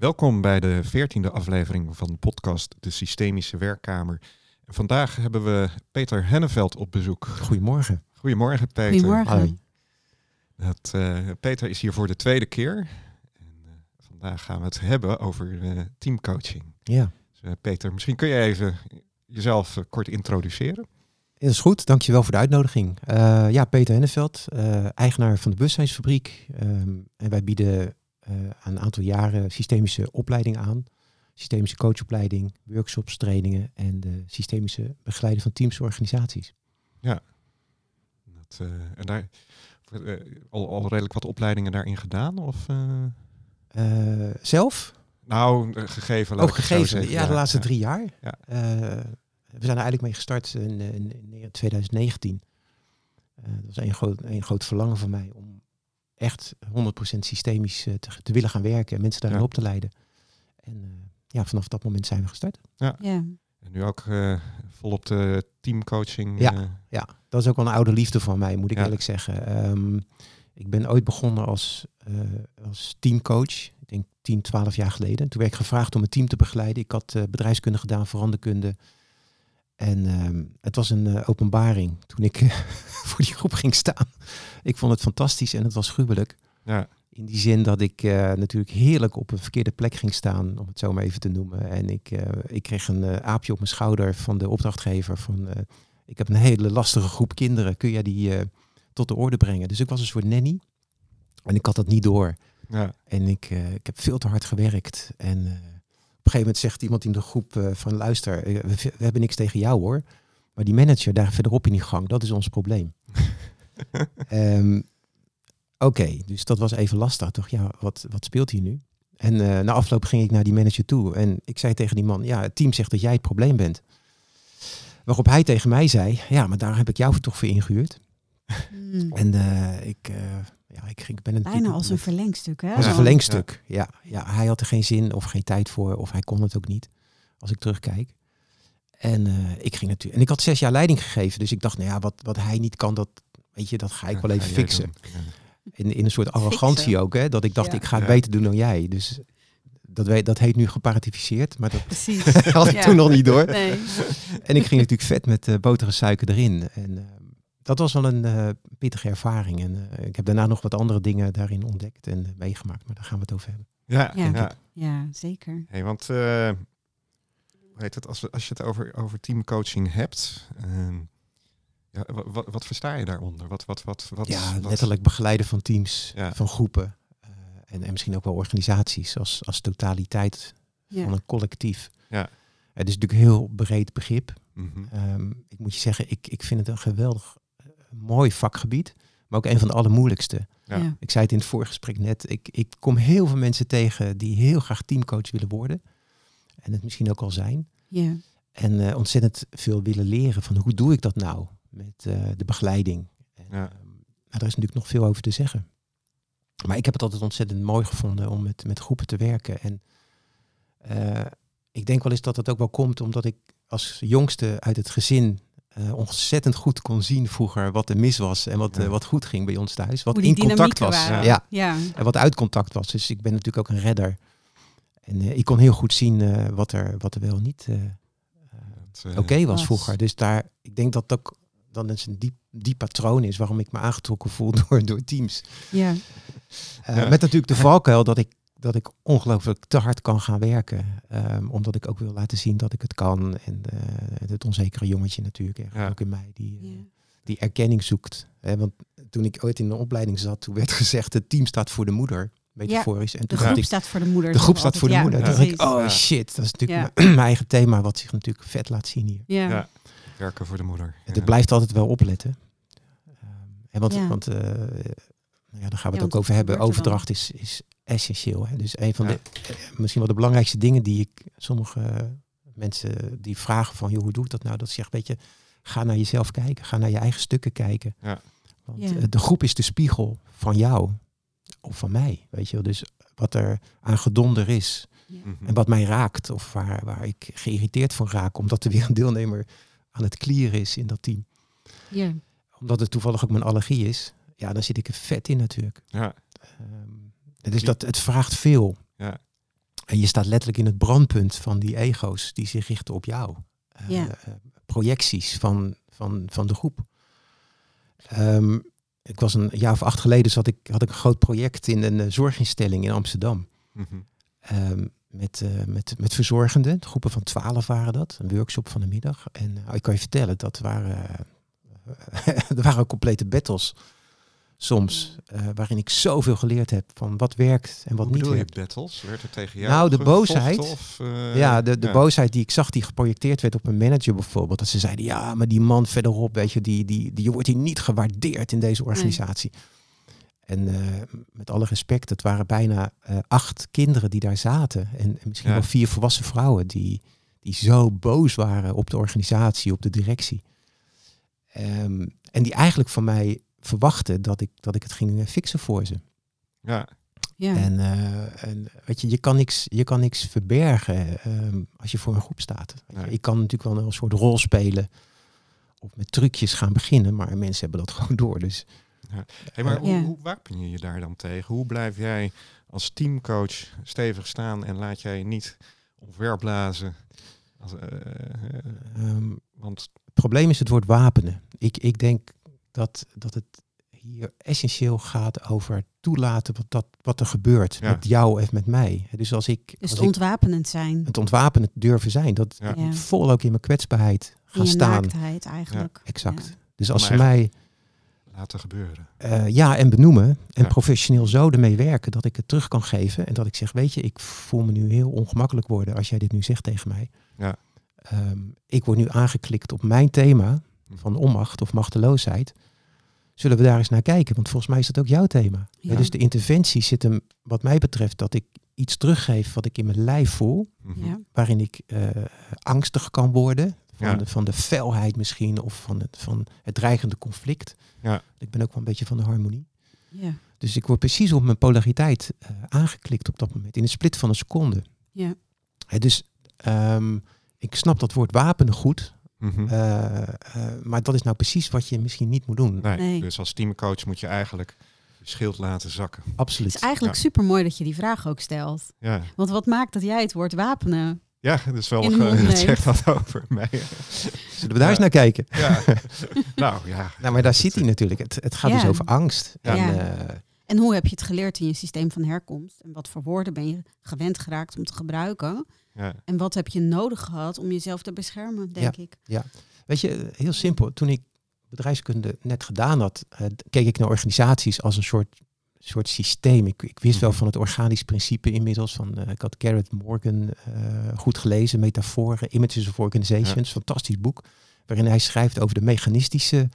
Welkom bij de veertiende aflevering van de podcast De Systemische Werkkamer. Vandaag hebben we Peter Henneveld op bezoek. Goedemorgen. Goedemorgen Peter. Goedemorgen. Dat, eh, Peter is hier voor de tweede keer. En, eh, vandaag gaan we het hebben over eh, teamcoaching. Ja, Dus, eh, Peter, misschien kun je even jezelf kort introduceren. dat is goed. Dankjewel voor de uitnodiging. Eh, ja, Peter Henneveld, eh, eigenaar van de Bewustzijnsfabriek. Ehm, en wij bieden een aantal jaren systemische opleiding aan. Systemische coachopleiding, workshops, trainingen en de systemische begeleiding van teams en organisaties. Dat, eh, en daar, eh, al, al redelijk wat opleidingen daarin gedaan? Of, eh? Eh, zelf? Nou, eh, gegeven. Ook zo gegeven, zeggen. ja, de laatste drie jaar. Ja. Eh, we zijn er eigenlijk mee gestart in, eh, in, in 2019. Eh, dat was een groot, een groot verlangen van mij om echt 100% systemisch eh, te, te willen gaan werken en mensen daarin Ja. op te leiden. En eh, ja, vanaf dat moment zijn we gestart. Ja. En nu ook eh, volop de teamcoaching. Ja. eh, Ja, dat is ook wel een oude liefde van mij, moet ik Ja. eerlijk zeggen. Ehm, ik ben ooit begonnen als, eh, als teamcoach, ik denk 10, 12 jaar geleden. Toen werd ik gevraagd om een team te begeleiden. Ik had eh, bedrijfskunde gedaan, veranderkunde. En ehm, het was een eh, openbaring toen ik eh, voor die groep ging staan. Ik vond het fantastisch en het was gruwelijk. ja. In die zin dat ik eh, natuurlijk heerlijk op een verkeerde plek ging staan, om het zo maar even te noemen. En ik, ik kreeg een aapje op mijn schouder van de opdrachtgever. Van, ik heb een hele lastige groep kinderen, kun jij die tot de orde brengen? Dus ik was een soort nanny. En ik had dat niet door. Ja. En ik, ik heb veel te hard gewerkt. En een gegeven moment zegt iemand in de groep eh, van luister, eh, we, we hebben niks tegen jou hoor. Maar die manager daar verderop in die gang, dat is ons probleem. Ehm, Oké, dus dat was even lastig. Dacht, ja, wat, wat speelt hier nu? En eh, na afloop ging ik naar die manager toe. En ik zei tegen die man, ja, het team zegt dat jij het probleem bent. Waarop hij tegen mij zei, ja, maar daar heb ik jou toch voor ingehuurd. Mm. En ik, eh, ja, ik, ging, ik ben Bijna natuurlijk- als een verlengstuk, hè? als een verlengstuk. Ja. Ja, hij had er geen zin of geen tijd voor, of hij kon het ook niet, als ik terugkijk. En eh, ik ging natuurlijk. En ik had zes jaar leiding gegeven, dus ik dacht, nou ja, wat, wat hij niet kan, dat weet je, dat ga ik Ja, wel even fixen. In, in een soort arrogantie Fixen. ook, hè, dat ik dacht, Ja. ik ga het Ja. beter doen dan jij. Dus dat, weet, dat heet nu geparatificeerd, maar dat Precies. had ik Ja. toen nog niet door. Nee. En ik ging natuurlijk vet met eh, boter en suiker erin. En eh, dat was wel een eh, pittige ervaring. En eh, ik heb daarna nog wat andere dingen daarin ontdekt en eh, meegemaakt, maar daar gaan we het over hebben. Ja, Ja. ja. Ja, zeker. Hey, want eh, hoe heet het, als, als je het over, over teamcoaching hebt, ehm, ja, wat, wat, versta je daaronder? Wat, wat, wat, wat, ja, wat- letterlijk begeleiden van teams, Ja. van groepen. eh, en, en misschien ook wel organisaties als, als totaliteit Ja. van een collectief. Ja. Het is natuurlijk een heel breed begrip. Mhm. Ehm, ik moet je zeggen, ik, ik vind het een geweldig mooi vakgebied. Maar ook een van de allermoeilijkste. Ja. Ik zei het in het voorgesprek net. Ik, ik kom heel veel mensen tegen die heel graag teamcoach willen worden. En het misschien ook al zijn. Ja. En eh, ontzettend veel willen leren van hoe doe ik dat nou met eh, de begeleiding. En, Ja. ehm, maar daar is natuurlijk nog veel over te zeggen. Maar ik heb het altijd ontzettend mooi gevonden om met, met groepen te werken. En eh, ik denk wel eens dat het ook wel komt omdat ik als jongste uit het gezin eh, ontzettend goed kon zien vroeger wat er mis was en wat, Ja. eh, wat goed ging bij ons thuis. Wat in contact was. Ja. Ja. En wat uit contact was. Dus ik ben natuurlijk ook een redder. En eh, ik kon heel goed zien eh, wat, er, wat er wel niet eh, eh, oké was was. vroeger. Dus daar, ik denk dat dat ook dan eens een diep, diep patroon is waarom ik me aangetrokken voel door, door teams. Ja. Eh, Ja. Met natuurlijk de valkuil dat ik, dat ik ongelooflijk te hard kan gaan werken. Ehm, omdat ik ook wil laten zien dat ik het kan. En eh, het onzekere jongetje natuurlijk, Ja. ook in mij, die, eh, Ja. die erkenning zoekt. Hè, want toen ik ooit in de opleiding zat, toen werd gezegd, het team staat voor de moeder. Metaforisch. En De groep ik, staat voor de moeder. de groep staat voor de moeder. Ja, Toen dacht ik, oh Ja. shit, dat is natuurlijk Ja. mijn mijn eigen thema, wat zich natuurlijk vet laat zien hier. Ja. Ja. werken voor de moeder. En Ja. Het blijft altijd wel opletten. Ehm, en want, Ja. want eh, nou ja, daar gaan we Ja, het ook over hebben. er Overdracht is, is essentieel. Hè? Dus een van Ja. de eh, misschien wel de belangrijkste dingen die ik sommige mensen die vragen van, joh, hoe doe ik dat nou? Dat zegt, weet je, ga naar jezelf kijken, ga naar je eigen stukken kijken. Ja. Want Ja. eh, de groep is de spiegel van jou of van mij, weet je wel. Dus wat er aan gedonder is Mhm. en wat mij raakt of waar, waar ik geïrriteerd van raak, omdat er weer een deelnemer aan het klieren is in dat team Ja. omdat het toevallig ook mijn allergie is, ja, dan zit ik er vet in natuurlijk. Ja. Ehm, dus dat, het vraagt veel. Ja. En je staat letterlijk in het brandpunt van die ego's die zich richten op jou. Eh, Ja. eh, projecties van, van, van de groep. Ehm, ik was een jaar of acht geleden zat ik, had ik een groot project in een eh, zorginstelling in Amsterdam. Mhm. Ehm, met, met, met verzorgenden. Groepen van twaalf waren dat. Een workshop van de middag. En ik kan je vertellen, dat waren, eh, er waren complete battles soms. eh, waarin ik zoveel geleerd heb van wat werkt en wat Hoe niet bedoel je werkt. battles? Werd er tegen jou Nou, de boosheid. Of, eh, Ja, de, de ja. boosheid die ik zag die geprojecteerd werd op een manager bijvoorbeeld. Dat ze zeiden, ja, maar die man verderop, weet je, die, die, die wordt hier niet gewaardeerd in deze organisatie. En eh, met alle respect, het waren bijna acht kinderen die daar zaten. En, en misschien Ja. wel vier volwassen vrouwen die, die zo boos waren op de organisatie, op de directie. Ehm, en die eigenlijk van mij verwachten dat ik, dat ik het ging eh, fixen voor ze. Ja, Ja. En, eh, en weet je, je kan niks, je kan niks verbergen ehm, als je voor een groep staat. Weet je, Nee. Ik kan natuurlijk wel een soort rol spelen of met trucjes gaan beginnen, maar mensen hebben dat gewoon door. Dus hey, maar Ja. hoe, hoe wapen je je daar dan tegen? Hoe blijf jij als teamcoach stevig staan en laat jij niet omverblazen? Als, ehm, want het probleem is het woord wapenen. Ik, ik denk dat, dat het hier essentieel gaat over toelaten wat, dat, wat er gebeurt Ja. met jou en met mij. Dus als ik, dus als het ik ontwapenend zijn. het ontwapenend durven zijn, dat Ja. Ja. vol ook in mijn kwetsbaarheid In gaan je staan. naaktheid eigenlijk. Exact. Ja. Dus als ze mij laten gebeuren. eh, ja en benoemen en Ja. professioneel zo ermee werken dat ik het terug kan geven en dat ik zeg, weet je, ik voel me nu heel ongemakkelijk worden als jij dit nu zegt tegen mij. Ja. Ehm, ik word nu aangeklikt op mijn thema van onmacht of machteloosheid. Zullen we daar eens naar kijken? Want volgens mij is dat ook jouw thema. Ja. Dus de interventie zit hem, wat mij betreft, dat ik iets teruggeef wat ik in mijn lijf voel, Mhm. Ja. waarin ik eh, angstig kan worden. Van, Ja. de, van de felheid misschien, of van het, van het dreigende conflict. Ja. Ik ben ook wel een beetje van de harmonie. Ja. Dus ik word precies op mijn polariteit eh, aangeklikt op dat moment, in een split van een seconde. Ja. Hè, dus ehm, ik snap dat woord wapenen goed, Mhm. eh, eh, maar dat is nou precies wat je misschien niet moet doen. nee, nee. Dus als teamcoach moet je eigenlijk je schild laten zakken. Het Absoluut. is eigenlijk Ja. super mooi dat je die vraag ook stelt. Ja, Want wat maakt dat jij het woord wapenen? ja dat is wel In de ge- mond dat zegt wat over mij. Zullen we daar Ja. eens naar kijken? Ja. nou ja. Nou, maar daar zit hij natuurlijk. Het, het gaat Ja. dus over angst. Ja. En, Ja. En hoe heb je het geleerd in je systeem van herkomst? En wat voor woorden ben je gewend geraakt om te gebruiken? Ja. En wat heb je nodig gehad om jezelf te beschermen, denk ik. Weet je, heel simpel. Toen ik bedrijfskunde net gedaan had, eh, keek ik naar organisaties als een soort, soort systeem. Ik, ik wist wel Mhm. van het organisch principe inmiddels. Van, eh, ik had Garrett Morgan eh, goed gelezen, Metaforen, Images of Organizations. Fantastisch boek. Waarin hij schrijft over de mechanistische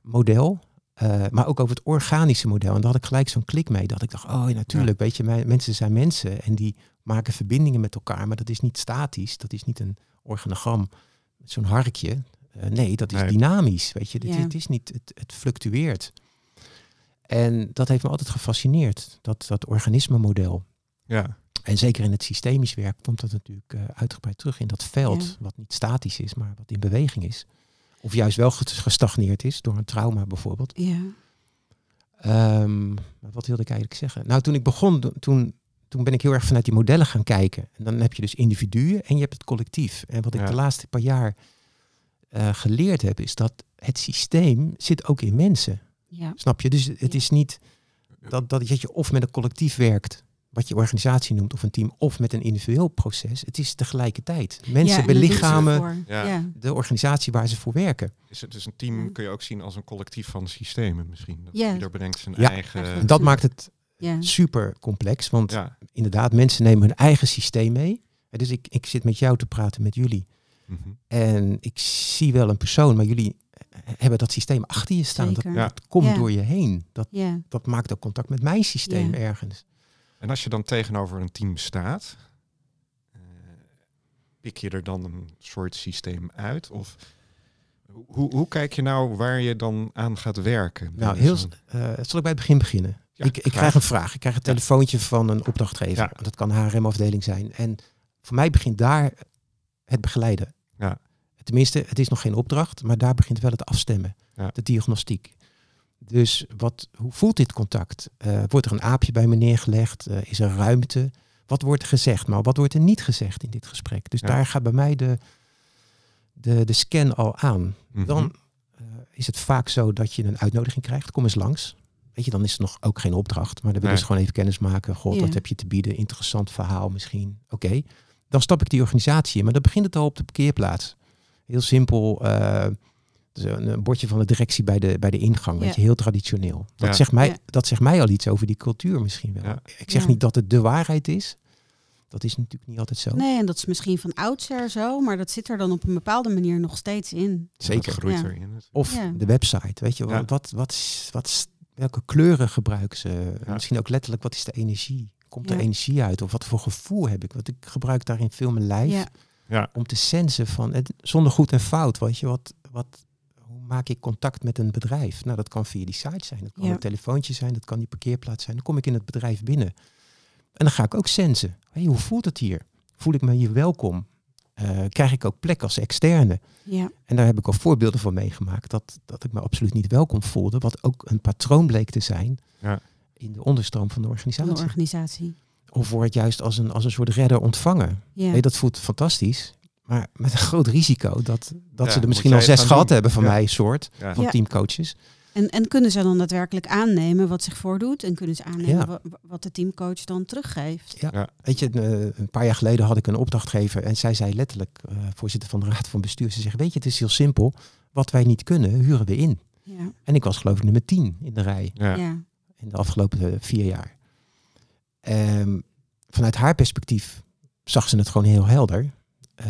model. Eh, maar ook over het organische model. En daar had ik gelijk zo'n klik mee. Dat ik dacht, oh ja, natuurlijk, weet je, mensen zijn mensen. En die maken verbindingen met elkaar. Maar dat is niet statisch. Dat is niet een organogram met zo'n harkje. Eh, nee, dat is Nee. dynamisch. Weet je, Ja. het is niet, het, het fluctueert. En dat heeft me altijd gefascineerd, dat, dat organisme-model. Ja. En zeker in het systemisch werk komt dat natuurlijk eh, uitgebreid terug in dat veld, Ja. wat niet statisch is, maar wat in beweging is. Of juist wel ges- gestagneerd is door een trauma bijvoorbeeld. Ja. Ehm, maar wat wilde ik eigenlijk zeggen? Nou, toen ik begon, toen, toen ben ik heel erg vanuit die modellen gaan kijken. En dan heb je dus individuen en je hebt het collectief. En wat ik Ja. de laatste paar jaar eh, geleerd heb, is dat het systeem zit ook in mensen. Ja. Snap je? Dus het Ja. is niet dat, dat je of met een collectief werkt, wat je organisatie noemt, of een team, of met een individueel proces. Het is tegelijkertijd. Mensen Ja, belichamen. Ja. De organisatie waar ze voor werken. Is het dus een team kun je ook zien als een collectief van systemen misschien. Dat Ja. Ieder brengt zijn Ja. eigen... Dat maakt het Ja. super complex, want Ja. inderdaad, mensen nemen hun eigen systeem mee. Dus ik, ik zit met jou te praten, met jullie. Mhm. En ik zie wel een persoon, maar jullie hebben dat systeem achter je staan. Dat, dat komt Ja. door je heen. Dat, Ja. dat maakt ook contact met mijn systeem Ja. ergens. En als je dan tegenover een team staat, eh, pik je er dan een soort systeem uit? Of hoe, hoe kijk je nou waar je dan aan gaat werken? Nou, heel, eh, zal ik bij het begin beginnen? Ja, ik ik krijg een vraag. Ik krijg een telefoontje van een opdrachtgever. Ja. Dat kan HRM-afdeling zijn. En voor mij begint daar het begeleiden. Ja. Tenminste, het is nog geen opdracht, maar daar begint wel het afstemmen. Ja. De diagnostiek. Dus wat, hoe voelt dit contact? Eh, wordt er een aapje bij me neergelegd? Eh, is er ruimte? wat wordt er gezegd, maar wat wordt er niet gezegd in dit gesprek? Dus Ja. daar gaat bij mij de, de, de scan al aan. Mhm. Dan eh, is het vaak zo dat je een uitnodiging krijgt. Kom eens langs. Weet je, dan is het nog ook geen opdracht. Maar dan willen Nee. ze gewoon even kennis maken. God, Ja. wat heb je te bieden? Interessant verhaal misschien. Oké. Dan stap ik die organisatie in. Maar dan begint het al op de parkeerplaats. Heel simpel. Een, een bordje van de directie bij de, bij de ingang. Weet je, heel traditioneel. Dat, Ja. zegt mij, Ja. dat zegt mij al iets over die cultuur misschien wel. Ja. Ik zeg Ja. niet dat het de waarheid is. Dat is natuurlijk niet altijd zo. Nee, en dat is misschien van oudsher zo, maar dat zit er dan op een bepaalde manier nog steeds in. Zeker. Dat groeit Ja. erin. Of Ja. de website. Weet je, Ja. wat, wat, wat, is- wat, welke kleuren gebruiken ze? Ja. Misschien ook letterlijk, wat is de energie? Komt er energie uit? Of wat voor gevoel heb ik? Want ik gebruik daarin veel mijn lijf Ja, Ja, om te sensen van, het, zonder goed en fout, weet je, wat, wat, maak ik contact met een bedrijf? Nou, dat kan via die site zijn, dat kan Ja. een telefoontje zijn, dat kan die parkeerplaats zijn. Dan kom ik in het bedrijf binnen. En dan ga ik ook sensen. Hey, hoe voelt het hier? Voel ik me hier welkom? Eh, krijg ik ook plek als externe? ja, En daar heb ik al voorbeelden van meegemaakt dat, dat ik me absoluut niet welkom voelde. Wat ook een patroon bleek te zijn Ja. in de onderstroom van de organisatie. de organisatie. Of word juist als een, als een soort redder ontvangen. Ja. Nee, dat voelt fantastisch. Maar met een groot risico dat, dat Ja, ze er misschien al zes gehad doen. hebben van Ja. mij, soort ja. van Ja. teamcoaches. En, en kunnen ze dan daadwerkelijk aannemen wat zich voordoet? En kunnen ze aannemen wat de teamcoach dan teruggeeft? Ja. Ja. Weet je, eh, een paar jaar geleden had ik een opdrachtgever en zij zei letterlijk, eh, voorzitter van de raad van bestuur, ze zegt, weet je, het is heel simpel. Wat wij niet kunnen, huren we in. Ja, En ik was geloof ik nummer 10 in de rij. Ja. ja, in de afgelopen eh, vier jaar. Ehm, vanuit haar perspectief zag ze het gewoon heel helder. Eh,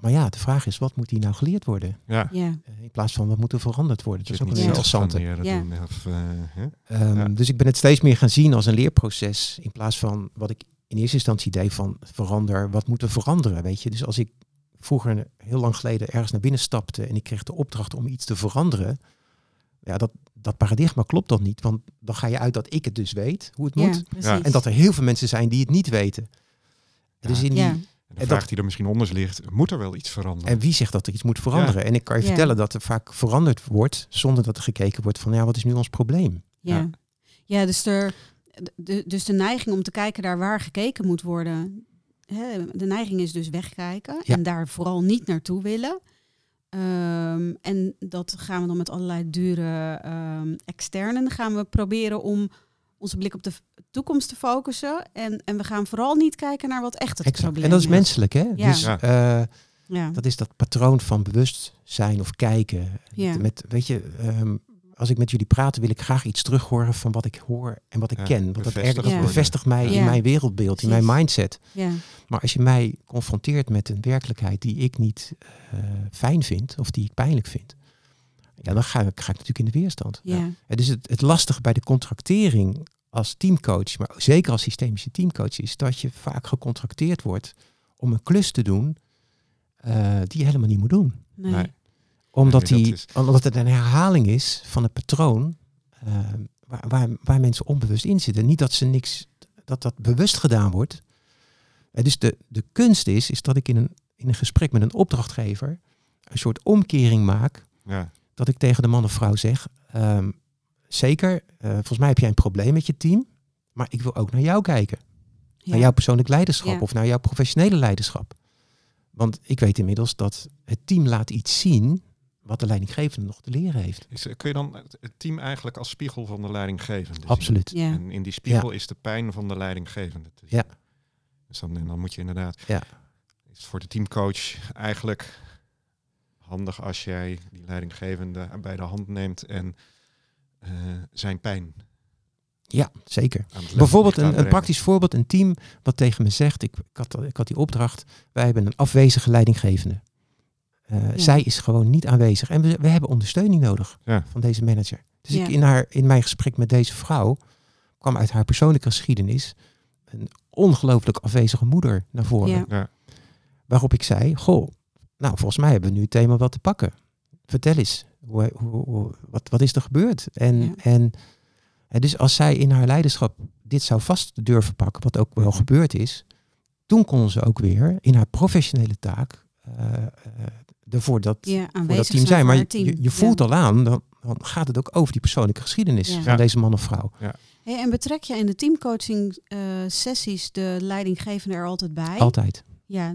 maar ja, de vraag is, wat moet hier nou geleerd worden? ja. ja, Eh, in plaats van, wat moet er veranderd worden? Dat is ook niet een interessante. Ja. doen. Of, eh, hè? Ehm, Ja. Dus ik ben het steeds meer gaan zien als een leerproces. In plaats van wat ik in eerste instantie deed van verander, wat moet er veranderen? Weet je, dus als ik vroeger heel lang geleden ergens naar binnen stapte en ik kreeg de opdracht om iets te veranderen. Ja, dat, dat paradigma klopt dan niet. Want dan ga je uit dat ik het dus weet, hoe het ja, moet. precies. En dat er heel veel mensen zijn die het niet weten. Dus in die, ja, En de En vraag dat- die er misschien onder ligt, moet er wel iets veranderen? En wie zegt dat er iets moet veranderen? En ik kan je Ja. vertellen dat er vaak veranderd wordt zonder dat er gekeken wordt van ja, wat is nu ons probleem? ja. Ja. ja. dus, er, de, dus de neiging om te kijken naar waar gekeken moet worden. Hè, de neiging is dus wegkijken Ja. en daar vooral niet naartoe willen. Ehm, en dat gaan we dan met allerlei dure ehm externen gaan we proberen om onze blik op de toekomst te focussen. En, en we gaan vooral niet kijken naar wat echt het Exact. probleem En dat is is. menselijk, hè? Ja. Dus eh, Ja. dat is dat patroon van bewustzijn of kijken. Ja. Met, weet je, ehm, als ik met jullie praat, wil ik graag iets terug horen van wat ik hoor en wat ik Ja, ken. Want dat ergens bevestigt mij in mijn wereldbeeld, in mijn mindset. ja. Maar als je mij confronteert met een werkelijkheid die ik niet eh, fijn vind of die ik pijnlijk vind, ja, dan ga, ik- ga ik natuurlijk in de weerstand. Ja. Ja, dus het, het lastige bij de contractering als teamcoach, maar zeker als systemische teamcoach, is dat je vaak gecontracteerd wordt om een klus te doen eh, die je helemaal niet moet doen. Nee. Nee. Omdat, Nee, die, is- omdat het een herhaling is van een patroon eh, waar, waar, waar mensen onbewust in zitten. Niet dat ze niks, dat dat bewust gedaan wordt. Eh, dus de, de kunst is, is dat ik in een, in een gesprek met een opdrachtgever een soort omkering maak Ja. dat ik tegen de man of vrouw zeg, ehm, zeker, eh, volgens mij heb jij een probleem met je team, maar ik wil ook naar jou kijken. Ja. Naar jouw persoonlijk leiderschap Ja. of naar jouw professionele leiderschap. Want ik weet inmiddels dat het team laat iets zien wat de leidinggevende nog te leren heeft. Is, kun je dan het team eigenlijk als spiegel van de leidinggevende zien? Absoluut. Ja. En in die spiegel is de pijn van de leidinggevende te zien. Ja. Dus dan, en dan moet je inderdaad... Ja. Is het voor de teamcoach eigenlijk handig als jij die leidinggevende bij de hand neemt en eh, zijn pijn Ja, zeker. Bijvoorbeeld een, een praktisch voorbeeld, een team wat tegen me zegt, ik, ik, had, ik had die opdracht, wij hebben een afwezige leidinggevende. Eh, Ja. Zij is gewoon niet aanwezig en we, we hebben ondersteuning nodig Ja. van deze manager. Dus Ja. ik in, haar, in mijn gesprek met deze vrouw kwam uit haar persoonlijke geschiedenis een ongelooflijk afwezige moeder naar voren. Ja. Ja. Waarop ik zei, goh, nou volgens mij hebben we nu het thema wat te pakken. Vertel eens, hoe, hoe, hoe- wat, wat is er gebeurd? En, Ja. en dus als zij in haar leiderschap dit zou vast durven pakken, wat ook wel Mhm. gebeurd is, toen kon ze ook weer in haar professionele taak eh, eh, ervoor dat, Ja, voor aanwezig dat team zijn. Maar je, team. je, je voelt Ja. al aan, dan, dan gaat het ook over die persoonlijke geschiedenis Ja. van Ja. deze man of vrouw. Ja. Hey, en betrek je in de teamcoaching eh, sessies de leidinggevende er altijd bij? Altijd. Ja.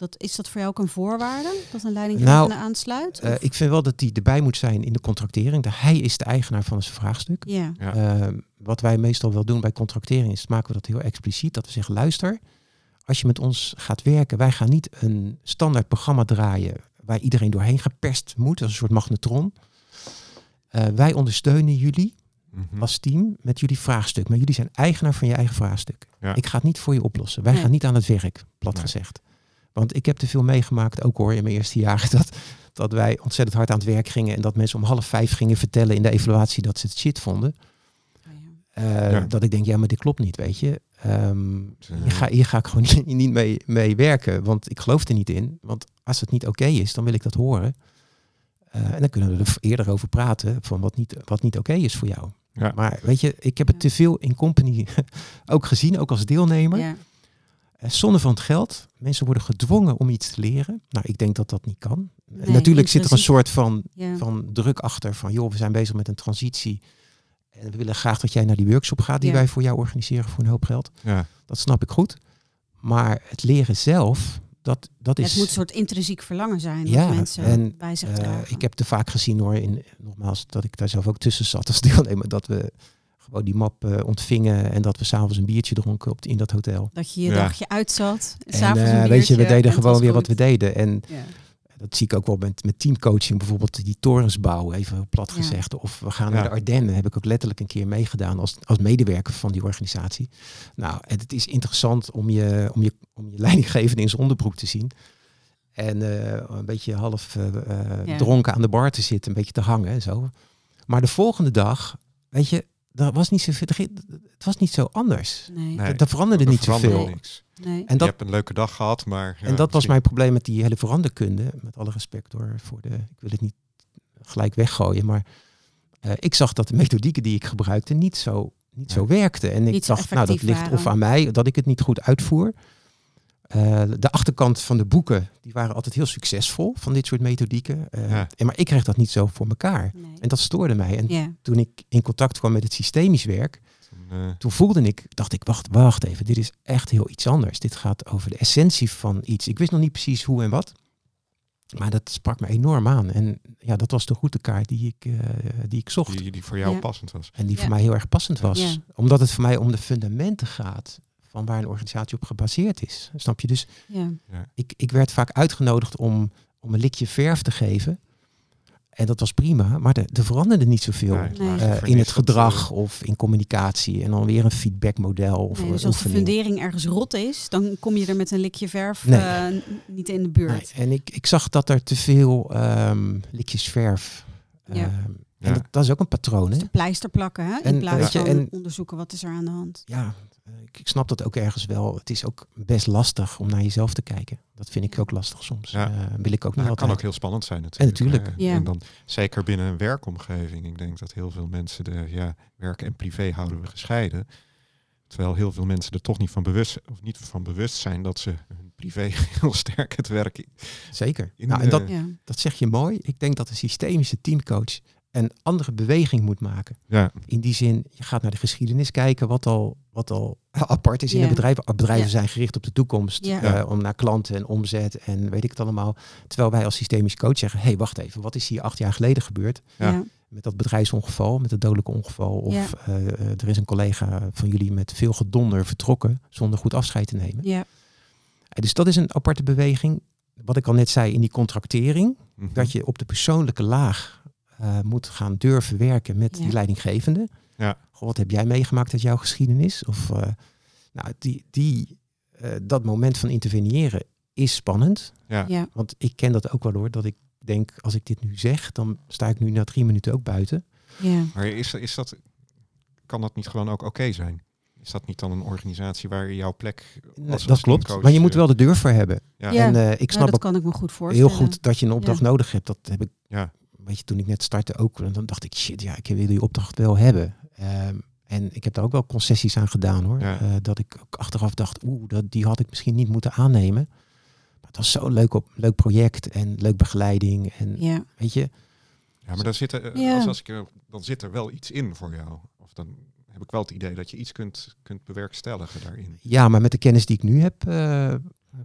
Dat, is dat voor jou ook een voorwaarde? Dat een leidinggevende Nou, aansluit? Eh, ik vind wel dat hij erbij moet zijn in de contractering. De- Hij is de eigenaar van zijn vraagstuk. ja. Ja. Eh, wat wij meestal wel doen bij contractering is maken we dat heel expliciet. Dat we zeggen, luister, als je met ons gaat werken, wij gaan niet een standaard programma draaien waar iedereen doorheen geperst moet, als een soort magnetron. Eh, wij ondersteunen jullie Mhm. als team met jullie vraagstuk. Maar jullie zijn eigenaar van je eigen vraagstuk. Ja. Ik ga het niet voor je oplossen. Wij Nee. gaan niet aan het werk, plat Nee. gezegd. Want ik heb te veel meegemaakt, ook hoor, in mijn eerste jaren, dat, dat wij ontzettend hard aan het werk gingen en dat mensen om half vijf gingen vertellen in de evaluatie dat ze het shit vonden. Ja. Eh. Dat ik denk, ja, maar dit klopt niet, weet je. Ehm, Eh, hier, ga, hier ga ik gewoon niet, niet mee, mee werken, want ik geloof er niet in. Want als het niet oké is, dan wil ik dat horen. Eh, en dan kunnen we er eerder over praten van wat niet, wat niet oké is voor jou. Ja. Maar weet je, ik heb het te veel in company ook gezien, ook als deelnemer. Ja. Zonde van het geld. Mensen worden gedwongen om iets te leren. Nou, ik denk dat dat niet kan. Nee, Natuurlijk zit er een soort van, Ja. van druk achter. Van joh, we zijn bezig met een transitie. En we willen graag dat jij naar die workshop gaat die Ja. wij voor jou organiseren voor een hoop geld. ja. Dat snap ik goed. Maar het leren zelf, dat, dat is... Het moet een soort intrinsiek verlangen zijn Ja, dat mensen en, bij zich eh, ik heb te vaak gezien hoor, in, nogmaals, dat ik daar zelf ook tussen zat als deelnemer. Dat we gewoon die map eh, ontvingen en dat we s'avonds een biertje dronken op, in dat hotel. dat je je Ja. dagje uitzat. En s'avonds eh, een weet je, we en deden gewoon weer goed. wat we deden. En Ja. dat zie ik ook wel met, met teamcoaching, bijvoorbeeld die torens bouwen, even plat Ja. gezegd. Of we gaan Ja. naar de Ardennen, heb ik ook letterlijk een keer meegedaan als, als medewerker van die organisatie. Nou, en het is interessant om je, om je, om je leidinggevende in zijn onderbroek te zien. En eh, een beetje half eh, eh, Ja. dronken aan de bar te zitten, een beetje te hangen en zo. Maar de volgende dag, weet je, dat was niet zo, het was niet zo anders. Nee. Nee. Er veranderde Er niet veranderde zoveel. niks. nee. En dat, Je hebt een leuke dag gehad, maar... ja, en dat was mijn probleem met die hele veranderkunde. Met alle respect hoor, voor de, ik wil het niet gelijk weggooien, maar eh, ik zag dat de methodieken die ik gebruikte niet zo, niet zo Nee. werkten. En ik dacht, nou dat ligt waren. of aan mij, dat ik het niet goed uitvoer. Eh, de achterkant van de boeken, die waren altijd heel succesvol van dit soort methodieken. Eh, Ja. en, maar ik kreeg dat niet zo voor elkaar. nee. En dat stoorde mij. En Ja. toen ik in contact kwam met het systemisch werk, Toen, eh, toen voelde ik, dacht ik, wacht, wacht even, dit is echt heel iets anders. Dit gaat over de essentie van iets. Ik wist nog niet precies hoe en wat, maar dat sprak me enorm aan. En ja, dat was de routekaart die ik, eh, die ik zocht. die, die voor jou Ja. passend was. En die Ja. voor mij heel erg passend was. Ja. Omdat het voor mij om de fundamenten gaat van waar een organisatie op gebaseerd is. Snap je? Dus Ja. ik, ik werd vaak uitgenodigd om, om een likje verf te geven. En dat was prima, maar er, er veranderde niet zoveel. Nee, eh, in het gedrag of in communicatie. En dan weer een feedbackmodel of Nee, een dus als de fundering ergens rot is, dan kom je er met een likje verf Nee. eh, niet in de buurt. Nee, en ik, ik zag dat er te veel ehm, likjes verf. Ja. ehm, Ja. En dat, dat is ook een patroon. Hè? Dus de pleister plakken, hè? in En, plaats je, van en- onderzoeken wat is er aan de hand. Ja, eh, ik, ik snap dat ook ergens wel. Het is ook best lastig om naar jezelf te kijken. Dat vind ik ook lastig soms. Ja. Eh, wil ik ook niet Nou, het kan ook heel spannend zijn natuurlijk. natuurlijk. Eh, Ja. En dan zeker binnen een werkomgeving. Ik denk dat heel veel mensen de ja, werk en privé houden we gescheiden. Terwijl heel veel mensen er toch niet van bewust, of niet van bewust zijn dat ze hun privé heel sterk het werk Zeker. in nou, en dat, de- Ja. dat zeg je mooi. Ik denk dat een systemische teamcoach een andere beweging moet maken. ja, In die zin, je gaat naar de geschiedenis kijken wat al, wat al apart is in Ja. een bedrijf. Bedrijven Ja. zijn gericht op de toekomst, Ja. eh, om naar klanten en omzet en weet ik het allemaal. Terwijl wij als systemisch coach zeggen, hé hey, wacht even, wat is hier acht jaar geleden gebeurd? Met dat bedrijfsongeval, met het dodelijke ongeval. Of Ja. eh, eh, er is een collega van jullie met veel gedonder vertrokken zonder goed afscheid te nemen. Ja. Dus dat is een aparte beweging. Wat ik al net zei in die contractering, mhm. dat je op de persoonlijke laag eh, moet gaan durven werken met Ja. die leidinggevende. Ja. Goh, wat heb jij meegemaakt uit jouw geschiedenis? Of, eh, nou, die, die, eh, dat moment van interveneren is spannend. ja. Ja. Want ik ken dat ook wel hoor, dat ik denk, als ik dit nu zeg, dan sta ik nu na drie minuten ook buiten. Ja. Maar is, is dat, kan dat niet gewoon ook oké zijn? Is dat niet dan een organisatie waar je jouw plek als, dat als klopt, maar je moet wel de durf voor hebben. Ja. Ja. En eh, ik snap dat ook kan ik me goed voorstellen. heel goed dat je een opdracht Ja. nodig hebt. Dat heb ik, Ja. Weet je, toen ik net startte ook, en dan dacht ik, shit, ja, ik wil die opdracht wel hebben. Ehm, en ik heb daar ook wel concessies aan gedaan hoor. Ja. Eh, dat ik ook achteraf dacht, oeh, dat, die had ik misschien niet moeten aannemen. Maar het was zo'n leuk, op, leuk project en leuk begeleiding. En Ja. weet je, Ja, maar dan zit er, Ja. als, als ik, er- dan zit er wel iets in voor jou. Of dan heb ik wel het idee dat je iets kunt, kunt bewerkstelligen daarin. Ja, maar met de kennis die ik nu heb, eh,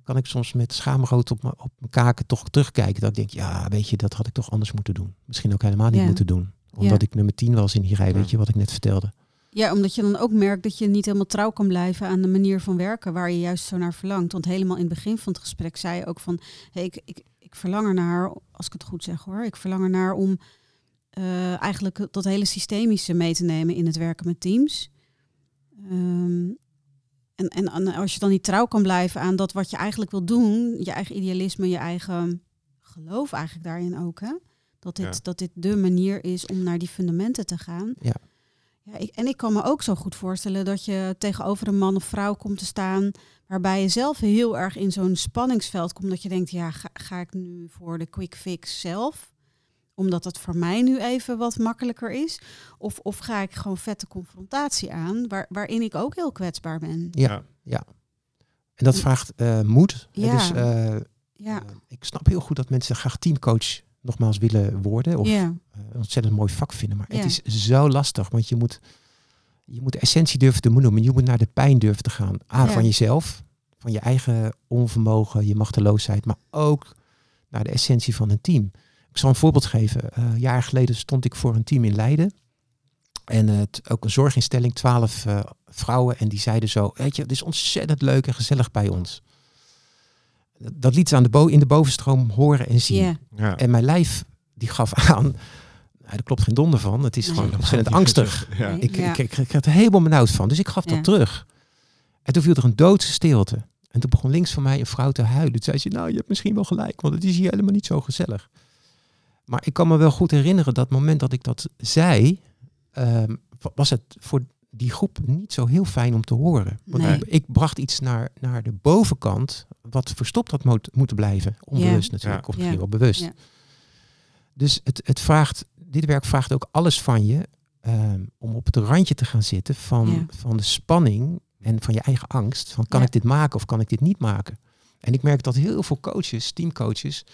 kan ik soms met schaamrood op mijn op mijn kaken toch terugkijken. Dat ik denk, ja, weet je, dat had ik toch anders moeten doen. Misschien ook helemaal niet Ja. moeten doen. Omdat ik nummer 10 was in die rij, weet je, wat ik net vertelde. Ja, omdat je dan ook merkt dat je niet helemaal trouw kan blijven aan de manier van werken waar je juist zo naar verlangt. Want helemaal in het begin van het gesprek zei je ook van, hey, ik, ik, ik verlang er naar, als ik het goed zeg hoor, ik verlang er naar om eh, eigenlijk dat hele systemische mee te nemen in het werken met teams. Ehm, en, en, en als je dan niet trouw kan blijven aan dat wat je eigenlijk wil doen, je eigen idealisme, je eigen geloof eigenlijk daarin ook, hè? Dat dit, Ja. dat dit de manier is om naar die fundamenten te gaan. Ja. Ja, ik, en ik kan me ook zo goed voorstellen dat je tegenover een man of vrouw komt te staan, waarbij je zelf heel erg in zo'n spanningsveld komt, dat je denkt, ja, ga, ga ik nu voor de quick fix zelf? Omdat het voor mij nu even wat makkelijker is? Of, of ga ik gewoon vette confrontatie aan, waar, waarin ik ook heel kwetsbaar ben? Ja, En dat vraagt eh, moed. Ja. Dus eh, Ja, eh, ik snap heel goed dat mensen graag teamcoach nogmaals willen worden. Of ja, een ontzettend mooi vak vinden. Maar Ja. het is zo lastig, want je moet, je moet de essentie durven te noemen. Je moet naar de pijn durven te gaan. A, Ja. van jezelf, van je eigen onvermogen, je machteloosheid, maar ook naar de essentie van een team. Ik zal een voorbeeld geven. Eh, een jaar geleden stond ik voor een team in Leiden. En eh, het- ook een zorginstelling, twaalf eh, vrouwen. En die zeiden zo, weet je, het is ontzettend leuk en gezellig bij ons. Dat- liet ze aan de bo in de bovenstroom horen en zien. ja, Ja. En mijn lijf die gaf aan, nou, daar klopt geen donder van. Het is Nee. gewoon ontzettend angstig. Ja. Ik, Ja. ik, ik, ik werd er helemaal benauwd van. Dus ik gaf dat terug. En toen viel er een doodse stilte. En toen begon links van mij een vrouw te huilen. Toen zei ze, nou, je hebt misschien wel gelijk, want het is hier helemaal niet zo gezellig. Maar ik kan me wel goed herinneren dat moment dat ik dat zei, ehm, wa- was het voor die groep niet zo heel fijn om te horen. Want Nee. ik, ik bracht iets naar, naar de bovenkant, wat verstopt had moet, moeten blijven. Onbewust natuurlijk, Ja. of misschien wel bewust. Ja. Dus het, het vraagt, dit werk vraagt ook alles van je ehm, om op het randje te gaan zitten van, van de spanning en van je eigen angst. Van kan ik dit maken of kan ik dit niet maken? En ik merk dat heel veel coaches, teamcoaches,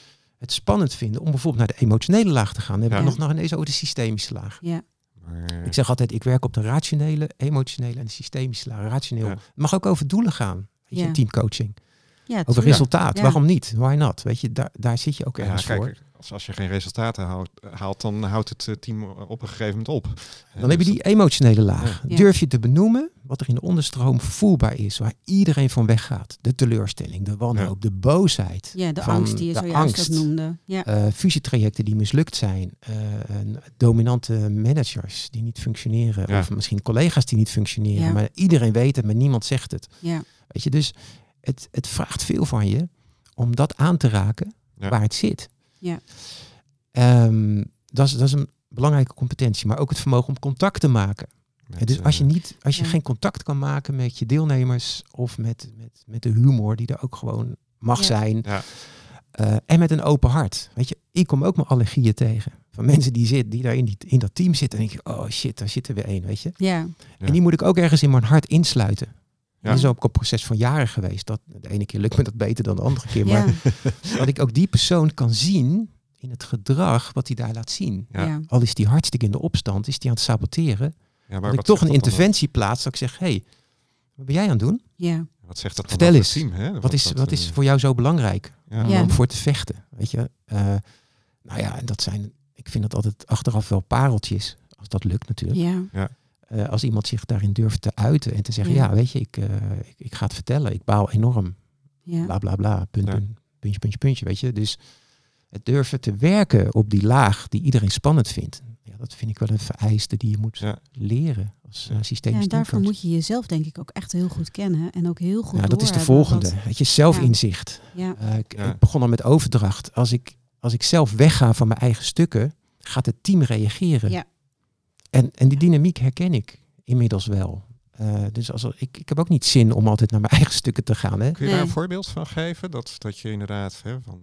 het spannend vinden om bijvoorbeeld naar de emotionele laag te gaan. Dan hebben we nog nog ineens over de systemische laag. ja, Maar, Ik zeg altijd, ik werk op de rationele, emotionele en de systemische laag. Rationeel. Ja. Het mag ook over doelen gaan. Weet je, Ja. teamcoaching. ja, Over resultaat. Ja. Waarom niet? Why not? Weet je, daar, daar zit je ook ja, ergens voor. kijk, als, als je geen resultaten haalt, haalt, dan houdt het eh, team op een gegeven moment op. Dan heb je die emotionele laag. Ja. Durf je te benoemen wat er in de onderstroom voelbaar is, waar iedereen van weggaat. De teleurstelling, de wanhoop, de boosheid. Ja, de van angst die je zojuist noemde. Ja, eh, fusietrajecten die mislukt zijn, eh, een dominante managers die niet functioneren, Ja. of misschien collega's die niet functioneren, Ja. maar iedereen weet het, maar niemand zegt het. ja, Weet je, dus het, het vraagt veel van je om dat aan te raken Ja. waar het zit. Ja. Ehm, dat, is, dat is een belangrijke competentie, maar ook het vermogen om contact te maken. met, dus als je, eh, niet, als je ja. geen contact kan maken met je deelnemers of met, met, met de humor die er ook gewoon mag Ja. zijn. Ja. eh, en met een open hart. Weet je, ik kom ook mijn allergieën tegen. Van mensen die, zit, die daar in, die, in dat team zitten. En denk je, oh shit, daar zit er weer één, weet je. Ja. En die moet ik ook ergens in mijn hart insluiten. Ja. Dat is ook een proces van jaren geweest. Dat, de ene keer lukt me dat beter dan de andere keer. ja, Maar dat ik ook die persoon kan zien in het gedrag wat hij daar laat zien. Ja. Al is die hartstikke in de opstand, is die aan het saboteren. Ja, maar dat ik toch een dat dan interventie plaats. Dat ik zeg, hé, hey, wat ben jij aan het doen? ja? Wat zegt dat Vertel eens. team? Hè? Wat is, wat is eh, voor jou zo belangrijk ja. om, Ja. om voor te vechten? Weet je? Eh, nou ja, en dat zijn, ik vind dat altijd achteraf wel pareltjes. Als dat lukt natuurlijk. ja, Eh, als iemand zich daarin durft te uiten en te zeggen, ja, Ja. weet je, ik, eh, ik, ik ga het vertellen. Ik baal enorm. ja, Bla bla bla. Punt, Ja. punt, puntje, puntje, puntje. Weet je? Dus het durven te werken op die laag die iedereen spannend vindt. Ja, dat vind ik wel een vereiste die je moet Ja. leren als uh, Ja, systemisch en daarvoor moet je jezelf denk ik ook echt heel goed kennen en ook heel goed Ja, dat is de volgende. Weet je, zelfinzicht. ja, Eh, ik, Ja. ik begon al met overdracht. Als ik, als ik zelf wegga van mijn eigen stukken, gaat het team reageren. Ja. En, en die dynamiek herken ik inmiddels wel. Eh, dus als, er- ik, ik heb ook niet zin om altijd naar mijn eigen stukken te gaan. Hè? Kun je daar een voorbeeld van geven? Dat, dat je inderdaad, hè, van,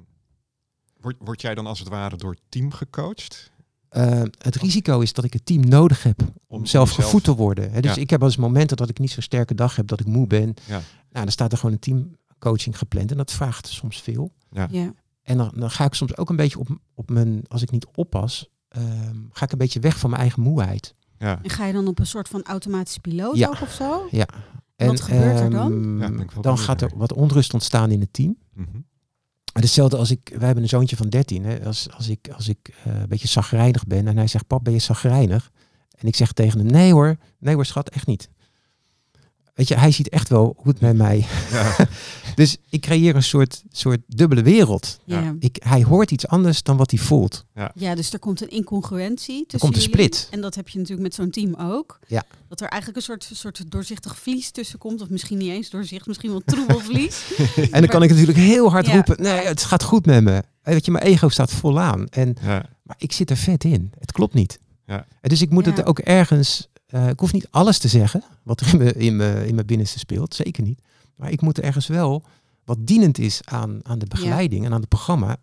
word, word jij dan als het ware door het team gecoacht? Eh, het risico is dat ik het team nodig heb om zelf jezelf- gevoed te worden. Hè? Dus Ja. ik heb wel eens momenten dat ik niet zo'n sterke dag heb, dat ik moe ben. Ja. Nou, dan staat er gewoon een teamcoaching gepland en dat vraagt soms veel. ja, En dan, dan ga ik soms ook een beetje op, op mijn, als ik niet oppas, ehm, ga ik een beetje weg van mijn eigen moeheid. Ja. En ga je dan op een soort van automatische piloot Ja. ook of zo? Ja. Wat gebeurt er dan? ehm, Ja, dan gaat er wat onrust ontstaan in het team. Mhm. Maar Hetzelfde als ik, wij hebben een zoontje van 13. Hè. Als, als ik, als ik eh, een beetje zagrijnig ben en hij zegt, pap, ben je zagrijnig? En ik zeg tegen hem, nee hoor, nee hoor schat, echt niet. Weet je, hij ziet echt wel hoe het met mij... Ja. Dus ik creëer een soort, soort dubbele wereld. Ja. Ja. Ik, hij hoort iets anders dan wat hij voelt. Ja, dus er komt een incongruentie tussen komt een jullie. split. En dat heb je natuurlijk met zo'n team ook. Ja. Dat er eigenlijk een soort, soort doorzichtig vlies tussen komt. Of misschien niet eens doorzicht, misschien wel troebelvlies. En dan kan ik natuurlijk heel hard Ja. roepen, nee, het gaat goed met me. En Weet je, mijn ego staat volaan. En Ja. Maar ik zit er vet in. Het klopt niet. Ja. En dus ik moet Ja. het ook ergens. Eh, ik hoef niet alles te zeggen wat er in mijn, in, mijn, in mijn binnenste speelt. Zeker niet. Maar ik moet ergens wel wat dienend is aan, aan de begeleiding en aan het programma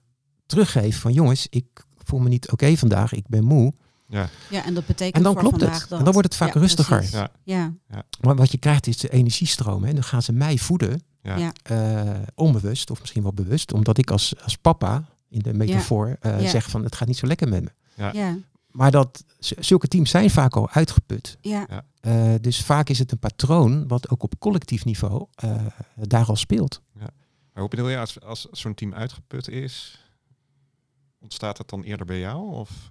teruggeven van jongens, ik voel me niet oké vandaag, ik ben moe. Ja. Ja, en dat betekent En dan voor klopt vandaag het. dat. En dan wordt het vaak Ja, rustiger. Ja. Ja, Maar wat je krijgt is de energiestroom. Hè. Dan gaan ze mij voeden, Ja. eh, onbewust of misschien wel bewust, omdat ik als, als papa in de metafoor eh, Ja. zeg van het gaat niet zo lekker met me. Ja. Ja, Maar dat, zulke teams zijn vaak al uitgeput. ja. Eh, dus vaak is het een patroon wat ook op collectief niveau eh, daar al speelt. Maar hoe bedoel je, als, als zo'n team uitgeput is, ontstaat dat dan eerder bij jou? Of?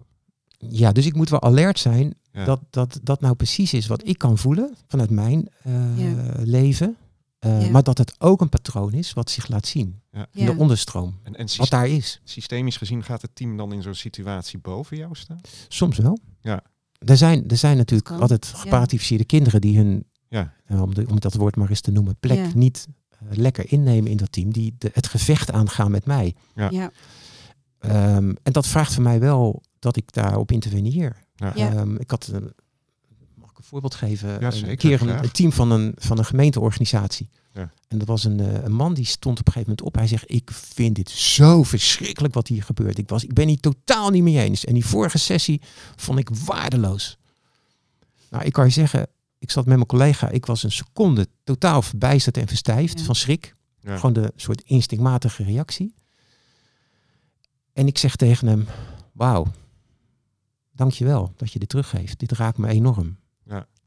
Ja, dus ik moet wel alert zijn Ja. dat, dat dat nou precies is wat ik kan voelen vanuit mijn eh, Ja. leven. Eh, Ja. Maar dat het ook een patroon is wat zich laat zien Ja. in de Ja. onderstroom. En, en Wat daar is. systemisch gezien gaat het team dan in zo'n situatie boven jou staan? Soms wel. Ja. Er zijn, er zijn natuurlijk Kan. altijd Ja. geparatificeerde kinderen die hun, Ja. eh, om, de, om dat woord maar eens te noemen, plek Ja. niet eh, lekker innemen in dat team. Die de, het gevecht aangaan met mij. Ja. ja. Ehm, en dat vraagt van mij wel dat ik daarop interveneer. Ja. Ja. Ehm, ik had een voorbeeld geven? Ja, een keer een, team van een, van een gemeenteorganisatie. Ja. En dat was een, eh, een man die stond op een gegeven moment op. Hij zegt, ik vind dit zo verschrikkelijk wat hier gebeurt. Ik, was, ik ben hier totaal niet mee eens. En die vorige sessie vond ik waardeloos. Nou, ik kan je zeggen, ik zat met mijn collega. Ik was een seconde totaal verbijsterd en verstijfd Ja. van schrik. Ja. Gewoon de soort instinctmatige reactie. En ik zeg tegen hem, wauw, dankjewel dat je dit teruggeeft. Dit raakt me enorm.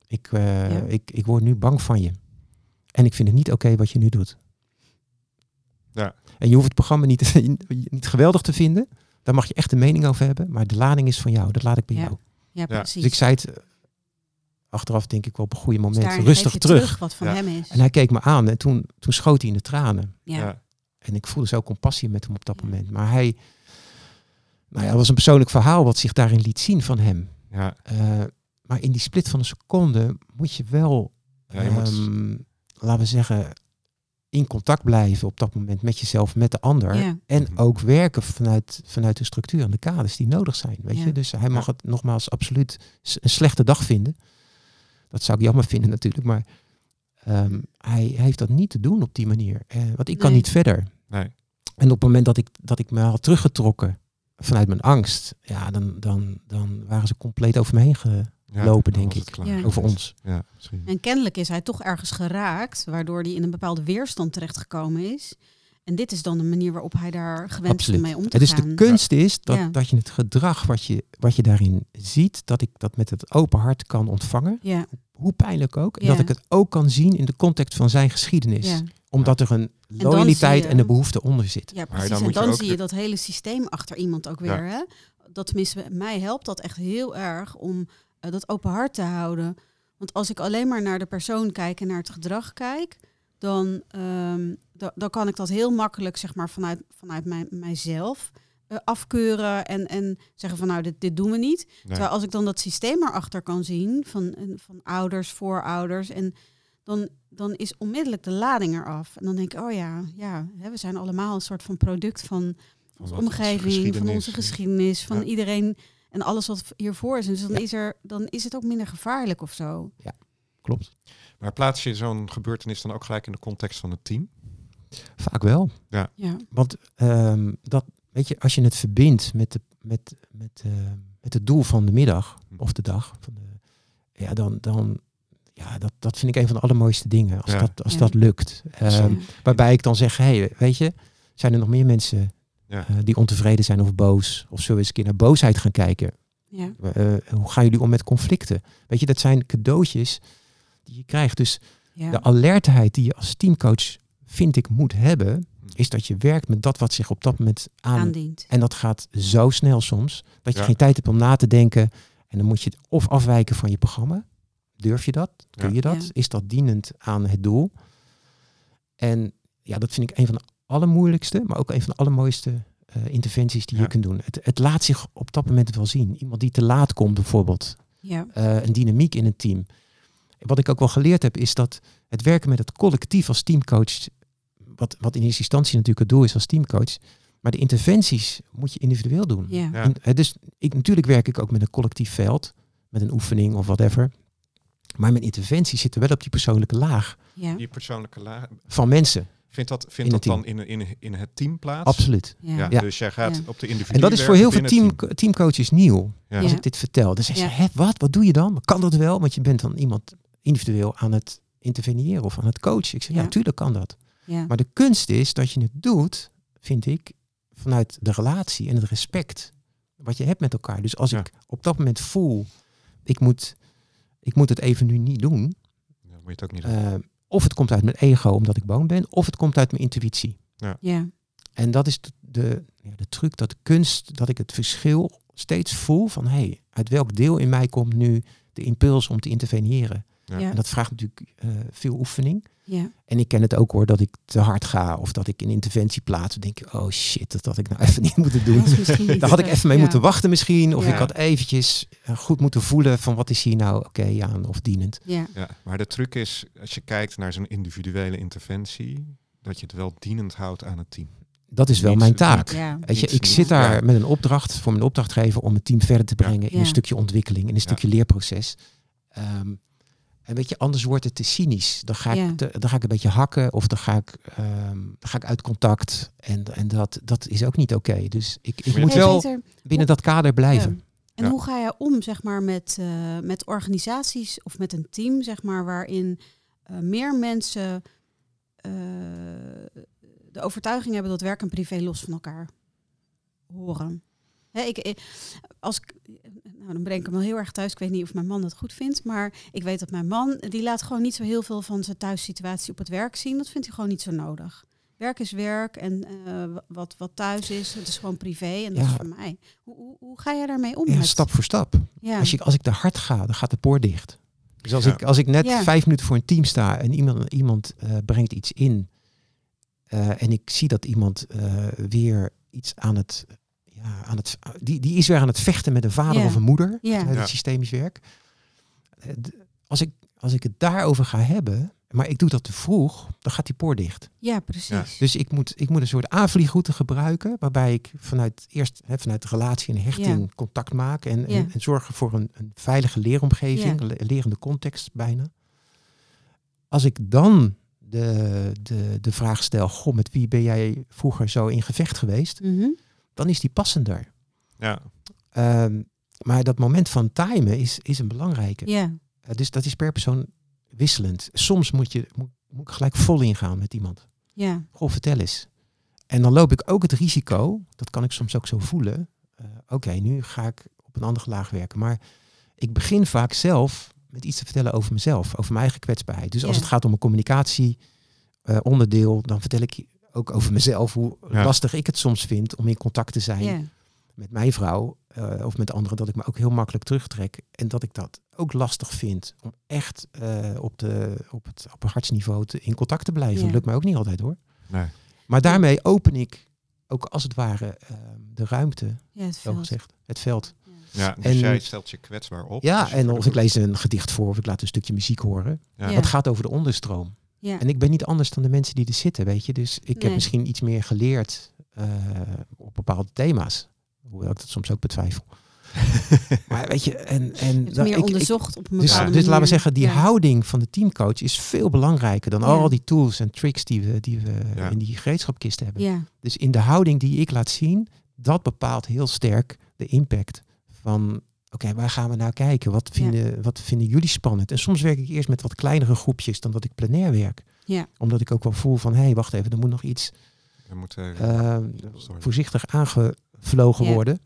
Ik, eh, Ja. ik, ik word nu bang van je. En ik vind het niet oké wat je nu doet. Ja. En je hoeft het programma niet, niet geweldig te vinden. Daar mag je echt een mening over hebben. Maar de lading is van jou. Dat laat ik bij Ja. jou. ja, precies. Dus ik zei het eh, achteraf denk ik wel op een goede moment. rustig terug. wat van Ja. hem is. En hij keek me aan en toen, toen schoot hij in de tranen. ja. Ja. En ik voelde zo compassie met hem op dat Ja. moment. Maar hij, nou ja, het was een persoonlijk verhaal wat zich daarin liet zien van hem. Ja. Eh, maar in die split van een seconde moet je wel, Ja, je moet- ehm, laten we zeggen, in contact blijven op dat moment met jezelf, met de ander. Ja. En Mhm. ook werken vanuit, vanuit de structuur en de kaders die nodig zijn. Weet Ja. je? Dus hij mag Ja. het nogmaals absoluut een slechte dag vinden. Dat zou ik jammer vinden natuurlijk. Maar ehm, hij, hij heeft dat niet te doen op die manier. Eh, want ik kan Nee. niet verder. Nee. En op het moment dat ik, dat ik me had teruggetrokken vanuit mijn angst, ja, dan, dan, dan waren ze compleet over me heen ge- Ja, Lopen, dan denk ik. Ja. over ons. Ja, misschien. En kennelijk is hij toch ergens geraakt, waardoor hij in een bepaalde weerstand terechtgekomen is. En dit is dan de manier waarop hij daar gewend is om mee om te Het is gaan. de kunst is dat, Ja. dat je het gedrag wat je, wat je daarin ziet, dat ik dat met het open hart kan ontvangen. Ja, Hoe pijnlijk ook. En Ja. dat ik het ook kan zien in de context van zijn geschiedenis. ja. Omdat er een dan loyaliteit je- en een behoefte onder zit. ja precies. dan en moet je dan ook zie je de- dat hele systeem achter iemand ook weer. Hè? Dat tenminste, mij helpt dat echt heel erg om eh, dat open hart te houden. Want als ik alleen maar naar de persoon kijk en naar het gedrag kijk, dan, ehm, da- dan kan ik dat heel makkelijk zeg maar, vanuit, vanuit mijn, mijzelf eh, afkeuren en, en zeggen van nou, dit, dit doen we niet. Nee. Terwijl als ik dan dat systeem erachter kan zien van, van ouders, voorouders, en dan, dan is onmiddellijk de lading eraf. En dan denk ik, oh ja, ja hè, we zijn allemaal een soort van product van Van onze omgeving, van onze geschiedenis, van Ja. iedereen en alles wat hiervoor is. Dus dan, Ja. is er, dan is het ook minder gevaarlijk of zo. Klopt. Maar plaats je zo'n gebeurtenis dan ook gelijk in de context van het team? Vaak wel. Ja, Want ehm, dat, weet je, als je het verbindt met, de, met, met, eh, met het doel van de middag Hm. of de dag, van de, ja, dan, dan ja, dat, dat vind ik een van de allermooiste dingen. Als, Ja. dat, als Ja. dat lukt. Ehm, Ja. Waarbij ik dan zeg, hey, weet je, zijn er nog meer mensen Ja. eh, die ontevreden zijn of boos? Of zullen we eens een keer naar boosheid gaan kijken? Ja. Eh, hoe gaan jullie om met conflicten? Weet je, dat zijn cadeautjes die je krijgt. Dus Ja. de alertheid die je als teamcoach, vind ik, moet hebben, is dat je werkt met dat wat zich op dat moment aan... Aandient. En dat gaat zo snel soms, dat je Ja. geen tijd hebt om na te denken. En dan moet je het of afwijken van je programma. Durf je dat? Kun Ja. je dat? Ja. Is dat dienend aan het doel? En ja, dat vind ik een van de allermoeilijkste, maar ook een van de allermooiste eh, interventies die Ja. je kunt doen. Het, het laat zich op dat moment wel zien. Iemand die te laat komt bijvoorbeeld. Ja. eh, een dynamiek in een team. Wat ik ook wel geleerd heb, is dat het werken met het collectief als teamcoach, wat, wat in eerste instantie natuurlijk het doel is als teamcoach, maar de interventies moet je individueel doen. Ja. Eh, dus ik, natuurlijk werk ik ook met een collectief veld, met een oefening of whatever. Maar mijn interventies zitten wel op die persoonlijke laag Ja. Die persoonlijke laag. van mensen. Vindt dat, In vindt dat dan in, in, in het team plaats? Absoluut. Ja. Ja, Ja. Dus jij gaat Ja. op de individu En dat is voor heel veel team, teamcoaches nieuw. Ja. Als Ja. ik dit vertel. Dan zeggen ze, wat? Wat doe je dan? Kan dat wel? Want je bent dan iemand individueel aan het interveneren of aan het coachen. Ik zeg, ja, Ja. natuurlijk kan dat. Ja. Maar de kunst is dat je het doet, vind ik, vanuit de relatie en het respect wat je hebt met elkaar. Dus als Ja. ik op dat moment voel, ik moet, ik moet het even nu niet doen. Ja, moet je het ook niet doen. eh, of het komt uit mijn ego omdat ik bang ben, of het komt uit mijn intuïtie. Ja. En dat is de, de, ja, de truc, dat de kunst, dat ik het verschil steeds voel van, hé, hey, uit welk deel in mij komt nu de impuls om te interveneren? Ja. En dat vraagt natuurlijk eh, veel oefening. Ja. En ik ken het ook hoor, dat ik te hard ga of dat ik een interventie plaats. Dan denk ik, oh shit, dat had ik nou even niet moeten doen. Niet Daar had ik even mee ja. moeten wachten misschien. Of Ja. ik had eventjes eh, goed moeten voelen van wat is hier nou oké aan of dienend. Ja. Ja, maar de truc is, als je kijkt naar zo'n individuele interventie, dat je het wel dienend houdt aan het team. Dat is wel Niet- mijn taak. Ja. Weet je, ik zit daar met een opdracht voor mijn opdrachtgever om het team verder te Ja. brengen in een stukje ontwikkeling, in een stukje leerproces. Ehm, en weet je, anders wordt het te cynisch. Dan ga ik, Ja. te- dan ga ik een beetje hakken of dan ga ik, ehm, dan ga ik uit contact. En, en dat, dat is ook niet oké. Dus ik, ik moet Hey, wel Peter, binnen dat kader blijven. Ja. En Ja. hoe ga je om, zeg maar, met, eh, met organisaties of met een team, zeg maar, waarin eh, meer mensen eh, de overtuiging hebben dat werk en privé los van elkaar horen? Hè, ik, ik- als ik, nou, dan breng ik hem wel heel erg thuis. Ik weet niet of mijn man dat goed vindt, maar ik weet dat mijn man, die laat gewoon niet zo heel veel van zijn thuissituatie op het werk zien. Dat vindt hij gewoon niet zo nodig. Werk is werk en eh, wat, wat thuis is, het is gewoon privé en dat Ja. is voor mij. Hoe, hoe, hoe ga jij daarmee om? Ja, met- stap voor stap. ja. Als, je, als ik te hard ga, dan gaat de poort dicht. Dus als, Ja. ik, als ik net Ja. vijf minuten voor een team sta en iemand, iemand eh, brengt iets in. eh, en ik zie dat iemand eh, weer iets aan het. Ja, aan het die, die is weer aan het vechten met een vader Ja. of een moeder. Ja. uit het Ja. systemisch werk. Eh, Als ik, als ik het daarover ga hebben, maar ik doe dat te vroeg, dan gaat die poort dicht. ja, precies. Ja. Dus ik moet, ik moet een soort aanvliegroute gebruiken, waarbij ik vanuit eerst hè, vanuit de relatie en hechting Ja. contact maak en, Ja. en, en zorgen voor een, een veilige leeromgeving, Ja. le- lerende context bijna. Als ik dan de, de, de vraag stel, goh, met wie ben jij vroeger zo in gevecht geweest, Mhm. Dan is die passender. Ja, Ehm, maar dat moment van timen is, is een belangrijke. Ja, Eh, dus dat is per persoon wisselend. Soms moet je moet, moet ik gelijk vol ingaan met iemand. ja, Goh, vertel eens. En dan loop ik ook het risico, dat kan ik soms ook zo voelen. eh, Oké, nu ga ik op een andere laag werken. Maar ik begin vaak zelf met iets te vertellen over mezelf, over mijn eigen kwetsbaarheid. Dus als het gaat om een communicatie eh, onderdeel, dan vertel ik ook over mezelf hoe Ja. lastig ik het soms vind om in contact te zijn met mijn vrouw eh, of met anderen, dat ik me ook heel makkelijk terugtrek. En dat ik dat ook lastig vind om echt eh, op, de, op het op het hartsniveau te, in contact te blijven. Dat lukt mij ook niet altijd hoor. nee. Maar daarmee open ik ook als het ware eh, de ruimte, ja, het zo veld. gezegd, het veld. Ja, dus En- jij stelt je kwetsbaar op. Ja, Dus en of ik lees een gedicht voor of ik laat een stukje muziek horen. Ja. Ja. Dat gaat over de onderstroom. Ja, En ik ben niet anders dan de mensen die er zitten, weet je. Dus ik Nee. heb misschien iets meer geleerd eh, op bepaalde thema's. Hoewel ik dat soms ook betwijfel. maar weet je, en, en je hebt dan- meer ik- ik- onderzocht op een dus, bepaalde dus manier. laten we zeggen, die Ja. houding van de teamcoach is veel belangrijker dan Ja. al die tools en tricks die we, die we Ja. in die gereedschapkist hebben. Ja, Dus in de houding die ik laat zien, dat bepaalt heel sterk de impact van, oké, waar gaan we nou kijken? Wat vinden, wat vinden jullie spannend? En soms werk ik eerst met wat kleinere groepjes dan dat ik plenair werk. Ja. Omdat ik ook wel voel van, hé, hey, wacht even, er moet nog iets We moeten, eh, Sorry. voorzichtig aangevlogen Ja. worden.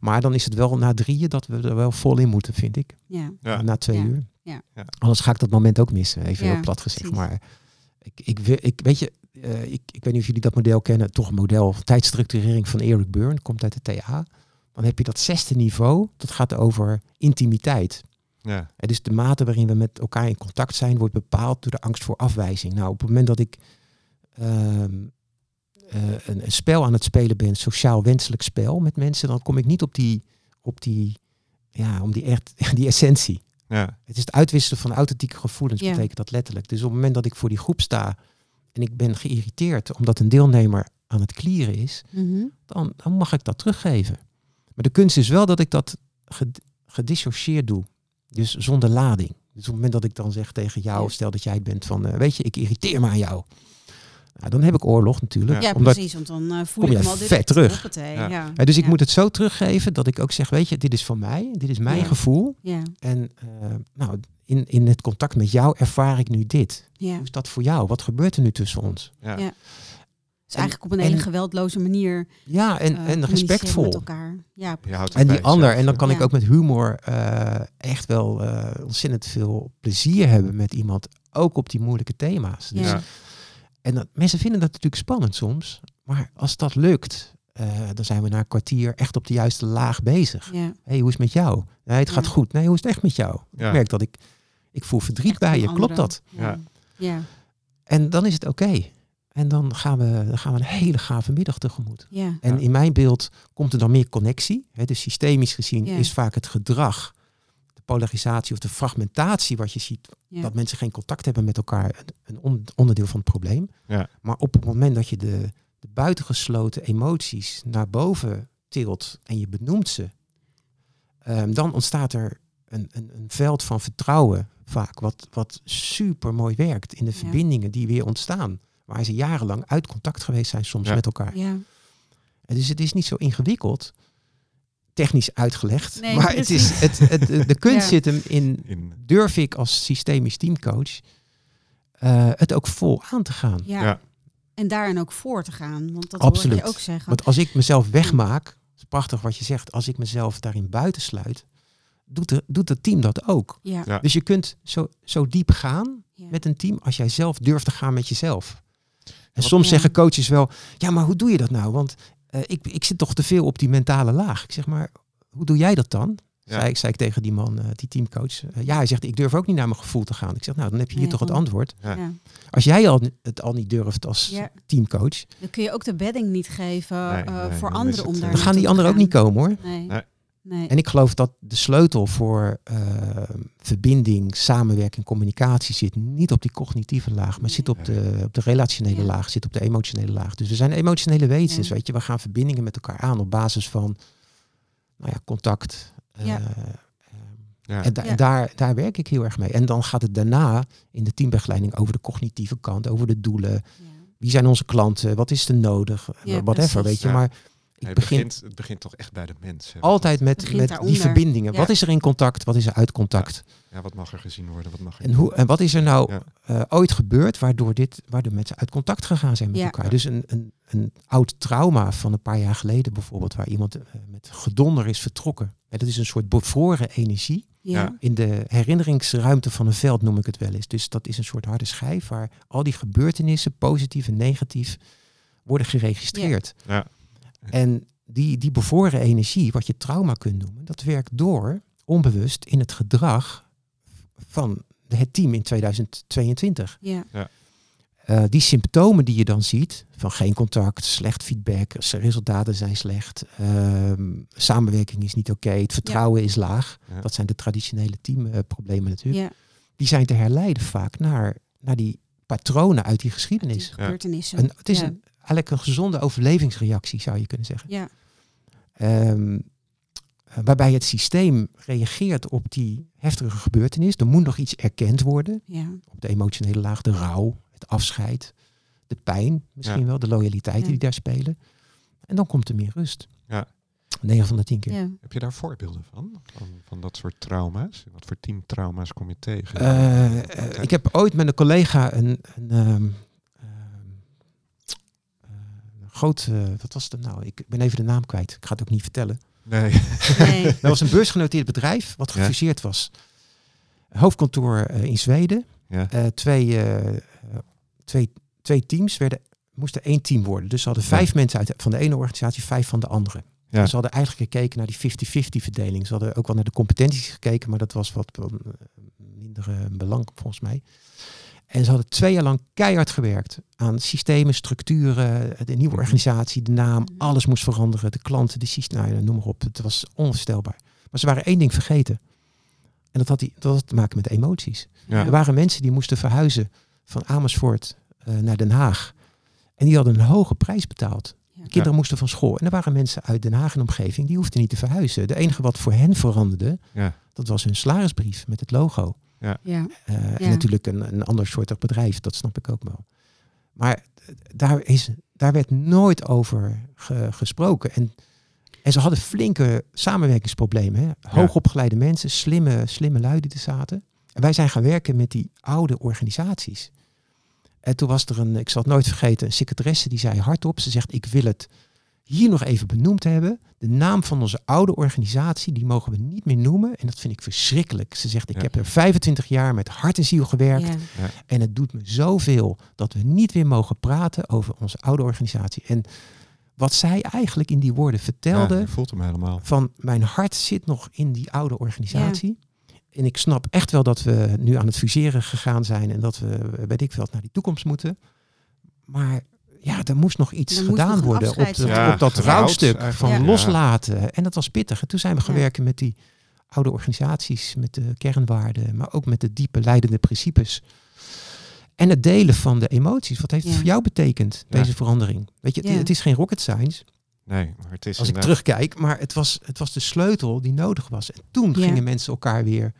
Maar dan is het wel na drieën dat we er wel vol in moeten, vind ik. Ja. Ja. Na twee Ja. uur. Ja. Anders ga ik dat moment ook missen, even Ja, heel plat gezegd. precies. Maar ik, ik, wil- ik weet je, eh, ik, ik weet niet of jullie dat model kennen. Toch een model tijdstructurering van Eric Byrne, komt uit de TA. Dan heb je dat zesde niveau, dat gaat over intimiteit. Ja. En dus de mate waarin we met elkaar in contact zijn, wordt bepaald door de angst voor afwijzing. Nou, op het moment dat ik ehm, eh, een, een spel aan het spelen ben, sociaal wenselijk spel met mensen, dan kom ik niet op die, op die, ja, om die echt, die essentie. Ja. Het is het uitwisselen van authentieke gevoelens, Ja. betekent dat letterlijk. Dus op het moment dat ik voor die groep sta en ik ben geïrriteerd omdat een deelnemer aan het klieren is, Mhm. dan, dan mag ik dat teruggeven. Maar de kunst is wel dat ik dat ged- gedissocieerd doe. Dus zonder lading. Dus op het moment dat ik dan zeg tegen jou, stel dat jij bent van, eh, weet je, ik irriteer me aan jou. Nou, dan heb ik oorlog natuurlijk. Ja, omdat, precies. Want dan eh, voel kom ik je hem al vet terug. Hoppatee, Ja. Ja. dus ik Ja. moet het zo teruggeven dat ik ook zeg, weet je, dit is van mij, dit is mijn Ja. gevoel. Ja. En eh, nou, in, in het contact met jou ervaar ik nu dit. Ja. Hoe is dat voor jou? Wat gebeurt er nu tussen ons? Ja. Dus eigenlijk op een hele en- geweldloze manier Ja, en, eh, en respectvol. met elkaar. Ja, Je houdt het En die ander, en dan kan ik ook met humor eh, echt wel eh, ontzettend veel plezier hebben met iemand, ook op die moeilijke thema's. Dus, Ja. Ja. En dat, mensen vinden dat natuurlijk spannend soms, maar als dat lukt, eh, dan zijn we na een kwartier echt op de juiste laag bezig. ja. hey, hoe is het met jou? Nee, het gaat goed. Nee, hoe is het echt met jou? Ja. Ik merk dat ik, ik voel verdriet Echt bij je. Klopt dat? Ja. Ja. En dan is het oké. En dan gaan, we, dan gaan we een hele gave middag tegemoet. Ja. En in mijn beeld komt er dan meer connectie. Hè, dus systemisch gezien Ja. is vaak het gedrag, de polarisatie of de fragmentatie wat je ziet, Ja. dat mensen geen contact hebben met elkaar, een- een on- onderdeel van het probleem. Ja. Maar op het moment dat je de, de buitengesloten emoties naar boven tilt en je benoemt ze, ehm, dan ontstaat er een, een, een veld van vertrouwen vaak, wat, wat super mooi werkt in de Ja. verbindingen die weer ontstaan. Waar ze jarenlang uit contact geweest zijn soms Ja. met elkaar. Ja. En dus het is niet zo ingewikkeld, technisch uitgelegd. Nee, maar het is, het, het, de- de kunst Ja. zit hem in, In, durf ik als systemisch teamcoach eh, het ook vol aan te gaan. Ja. Ja. En daarin ook voor te gaan. Want dat hoor Absoluut. je ook zeggen. Want als ik mezelf wegmaak, is prachtig wat je zegt, als ik mezelf daarin buitensluit, doet, de, doet het team dat ook. ja. Ja. Dus je kunt zo, zo diep gaan Ja. met een team als jij zelf durft te gaan met jezelf. En soms Ja. zeggen coaches wel, ja, maar hoe doe je dat nou? Want eh, ik, ik zit toch te veel op die mentale laag. Ik zeg maar, hoe doe jij dat dan? Ja. Zei, ik, zei ik tegen die man, eh, die teamcoach. Eh, ja, hij zegt, ik durf ook niet naar mijn gevoel te gaan. Ik zeg, nou, dan heb je hier Nee, toch het antwoord. Ja. Ja. Als jij al, het al niet durft als Ja. teamcoach, Dan kun je ook de bedding niet geven Nee, eh, nee, voor anderen om daar dan gaan die anderen ook niet komen hoor. Nee. Nee. En ik geloof dat de sleutel voor eh, verbinding, samenwerking, communicatie zit niet op die cognitieve laag, maar zit op de, op de relationele Ja. laag, zit op de emotionele laag. Dus we zijn emotionele wezens, Ja. weet je. We gaan verbindingen met elkaar aan op basis van nou ja, contact. eh, Ja. ehm, ja. en da- Ja. en daar, daar werk ik heel erg mee. En dan gaat het daarna in de teambegeleiding over de cognitieve kant, over de doelen. Ja. Wie zijn onze klanten? Wat is er nodig? Ja, whatever, precies. weet je. Ja. Maar ik het, begin begint, het begint toch echt bij de mens. hè. altijd met, met die verbindingen. Ja. Wat is er in contact? Wat is er uit contact? Ja, wat mag er gezien worden? Wat mag er En, hoe, en wat is er nou Ja. eh, ooit gebeurd waardoor, dit, waardoor mensen uit contact gegaan zijn met Ja. elkaar? Dus een, een, een oud trauma van een paar jaar geleden bijvoorbeeld, waar iemand eh, met gedonder is vertrokken. En dat is een soort bevroren energie. Ja. In de herinneringsruimte van een veld noem ik het wel eens. Dus dat is een soort harde schijf waar al die gebeurtenissen, positief en negatief, worden geregistreerd. Ja. En die, die bevroren energie, wat je trauma kunt noemen, dat werkt door onbewust in het gedrag van het team in 2022. Ja. Eh, die symptomen die je dan ziet, van geen contact, slecht feedback, resultaten zijn slecht, ehm, samenwerking is niet oké, het vertrouwen is laag. Ja. Dat zijn de traditionele teamproblemen natuurlijk. Ja. Die zijn te herleiden vaak naar, naar die patronen uit die geschiedenis. Die gebeurtenissen. Een, het is ja. een, eigenlijk een gezonde overlevingsreactie, zou je kunnen zeggen. Ja. Ehm, eh, waarbij het systeem reageert op die heftige gebeurtenis. Er moet nog iets erkend worden. Ja. Op de emotionele laag, de rouw, het afscheid, de pijn misschien Ja. wel, de loyaliteiten Ja. die daar spelen. En dan komt er meer rust. Ja. 9 van de 10 keer. Ja. Heb je daar voorbeelden van? Van, van dat soort trauma's? Wat voor teamtrauma's kom je tegen? Eh, eh, ik heb ooit met een collega een, een ehm, ehm, eh, groot, eh, wat was het nou? Ik ben even de naam kwijt. Ik ga het ook niet vertellen. Nee. Nee. Dat was een beursgenoteerd bedrijf wat Ja. gefuseerd was. Hoofdkantoor eh, in Zweden. Ja. Eh, twee, twee, twee teams werden, moesten één team worden. Dus ze hadden vijf Ja. mensen uit, van de ene organisatie, vijf van de andere. Ja. Ze hadden eigenlijk gekeken naar die 50-50 verdeling. Ze hadden ook wel naar de competenties gekeken, maar dat was wat eh, minder eh, belang volgens mij. En ze hadden twee jaar lang keihard gewerkt aan systemen, structuren, de nieuwe Mhm. organisatie, de naam, Mhm. alles moest veranderen, de klanten, de systemen, nou noem maar op. Het was onvoorstelbaar. Maar ze waren één ding vergeten. En dat had, die, dat had te maken met emoties. Ja. Er waren mensen die moesten verhuizen van Amersfoort eh, naar Den Haag. En die hadden een hoge prijs betaald. De kinderen moesten van school. En er waren mensen uit Den Haag en omgeving, die hoefden niet te verhuizen. De enige wat voor hen veranderde, Ja. dat was hun salarisbrief met het logo. Ja. Eh, Ja. En natuurlijk een, een ander soort bedrijf, dat snap ik ook wel. Maar eh, daar, is, daar werd nooit over ge- gesproken. En, en ze hadden flinke samenwerkingsproblemen. Hè? Hoogopgeleide mensen, slimme, slimme lui die er zaten. En wij zijn gaan werken met die oude organisaties. En toen was er een, ik zal het nooit vergeten, een secretaresse die zei hardop, ze zegt ik wil het hier nog even benoemd hebben. De naam van onze oude organisatie, die mogen we niet meer noemen. En dat vind ik verschrikkelijk. Ze zegt, ik Ja. heb er 25 jaar met hart en ziel gewerkt. Ja. En het doet me zoveel dat we niet weer mogen praten over onze oude organisatie. En wat zij eigenlijk in die woorden vertelde, Ja, je voelt hem helemaal. van mijn hart zit nog in die oude organisatie. En ik snap echt wel dat we nu aan het fuseren gegaan zijn en dat we, weet ik veel, naar die toekomst moeten. Maar ja, er moest nog iets Er gedaan nog worden op. Ja, op dat rouwstuk van. Ja. loslaten. En dat was pittig. En toen zijn we gaan werken met die oude organisaties, met de kernwaarden, maar ook met de diepe leidende principes. En het delen van de emoties. Wat heeft het voor jou betekend, Ja. deze verandering? Weet je, het, Ja. het is geen rocket science Nee, maar het is als ik inderdaad- terugkijk, maar het was, het was de sleutel die nodig was. En toen Ja. gingen mensen elkaar weer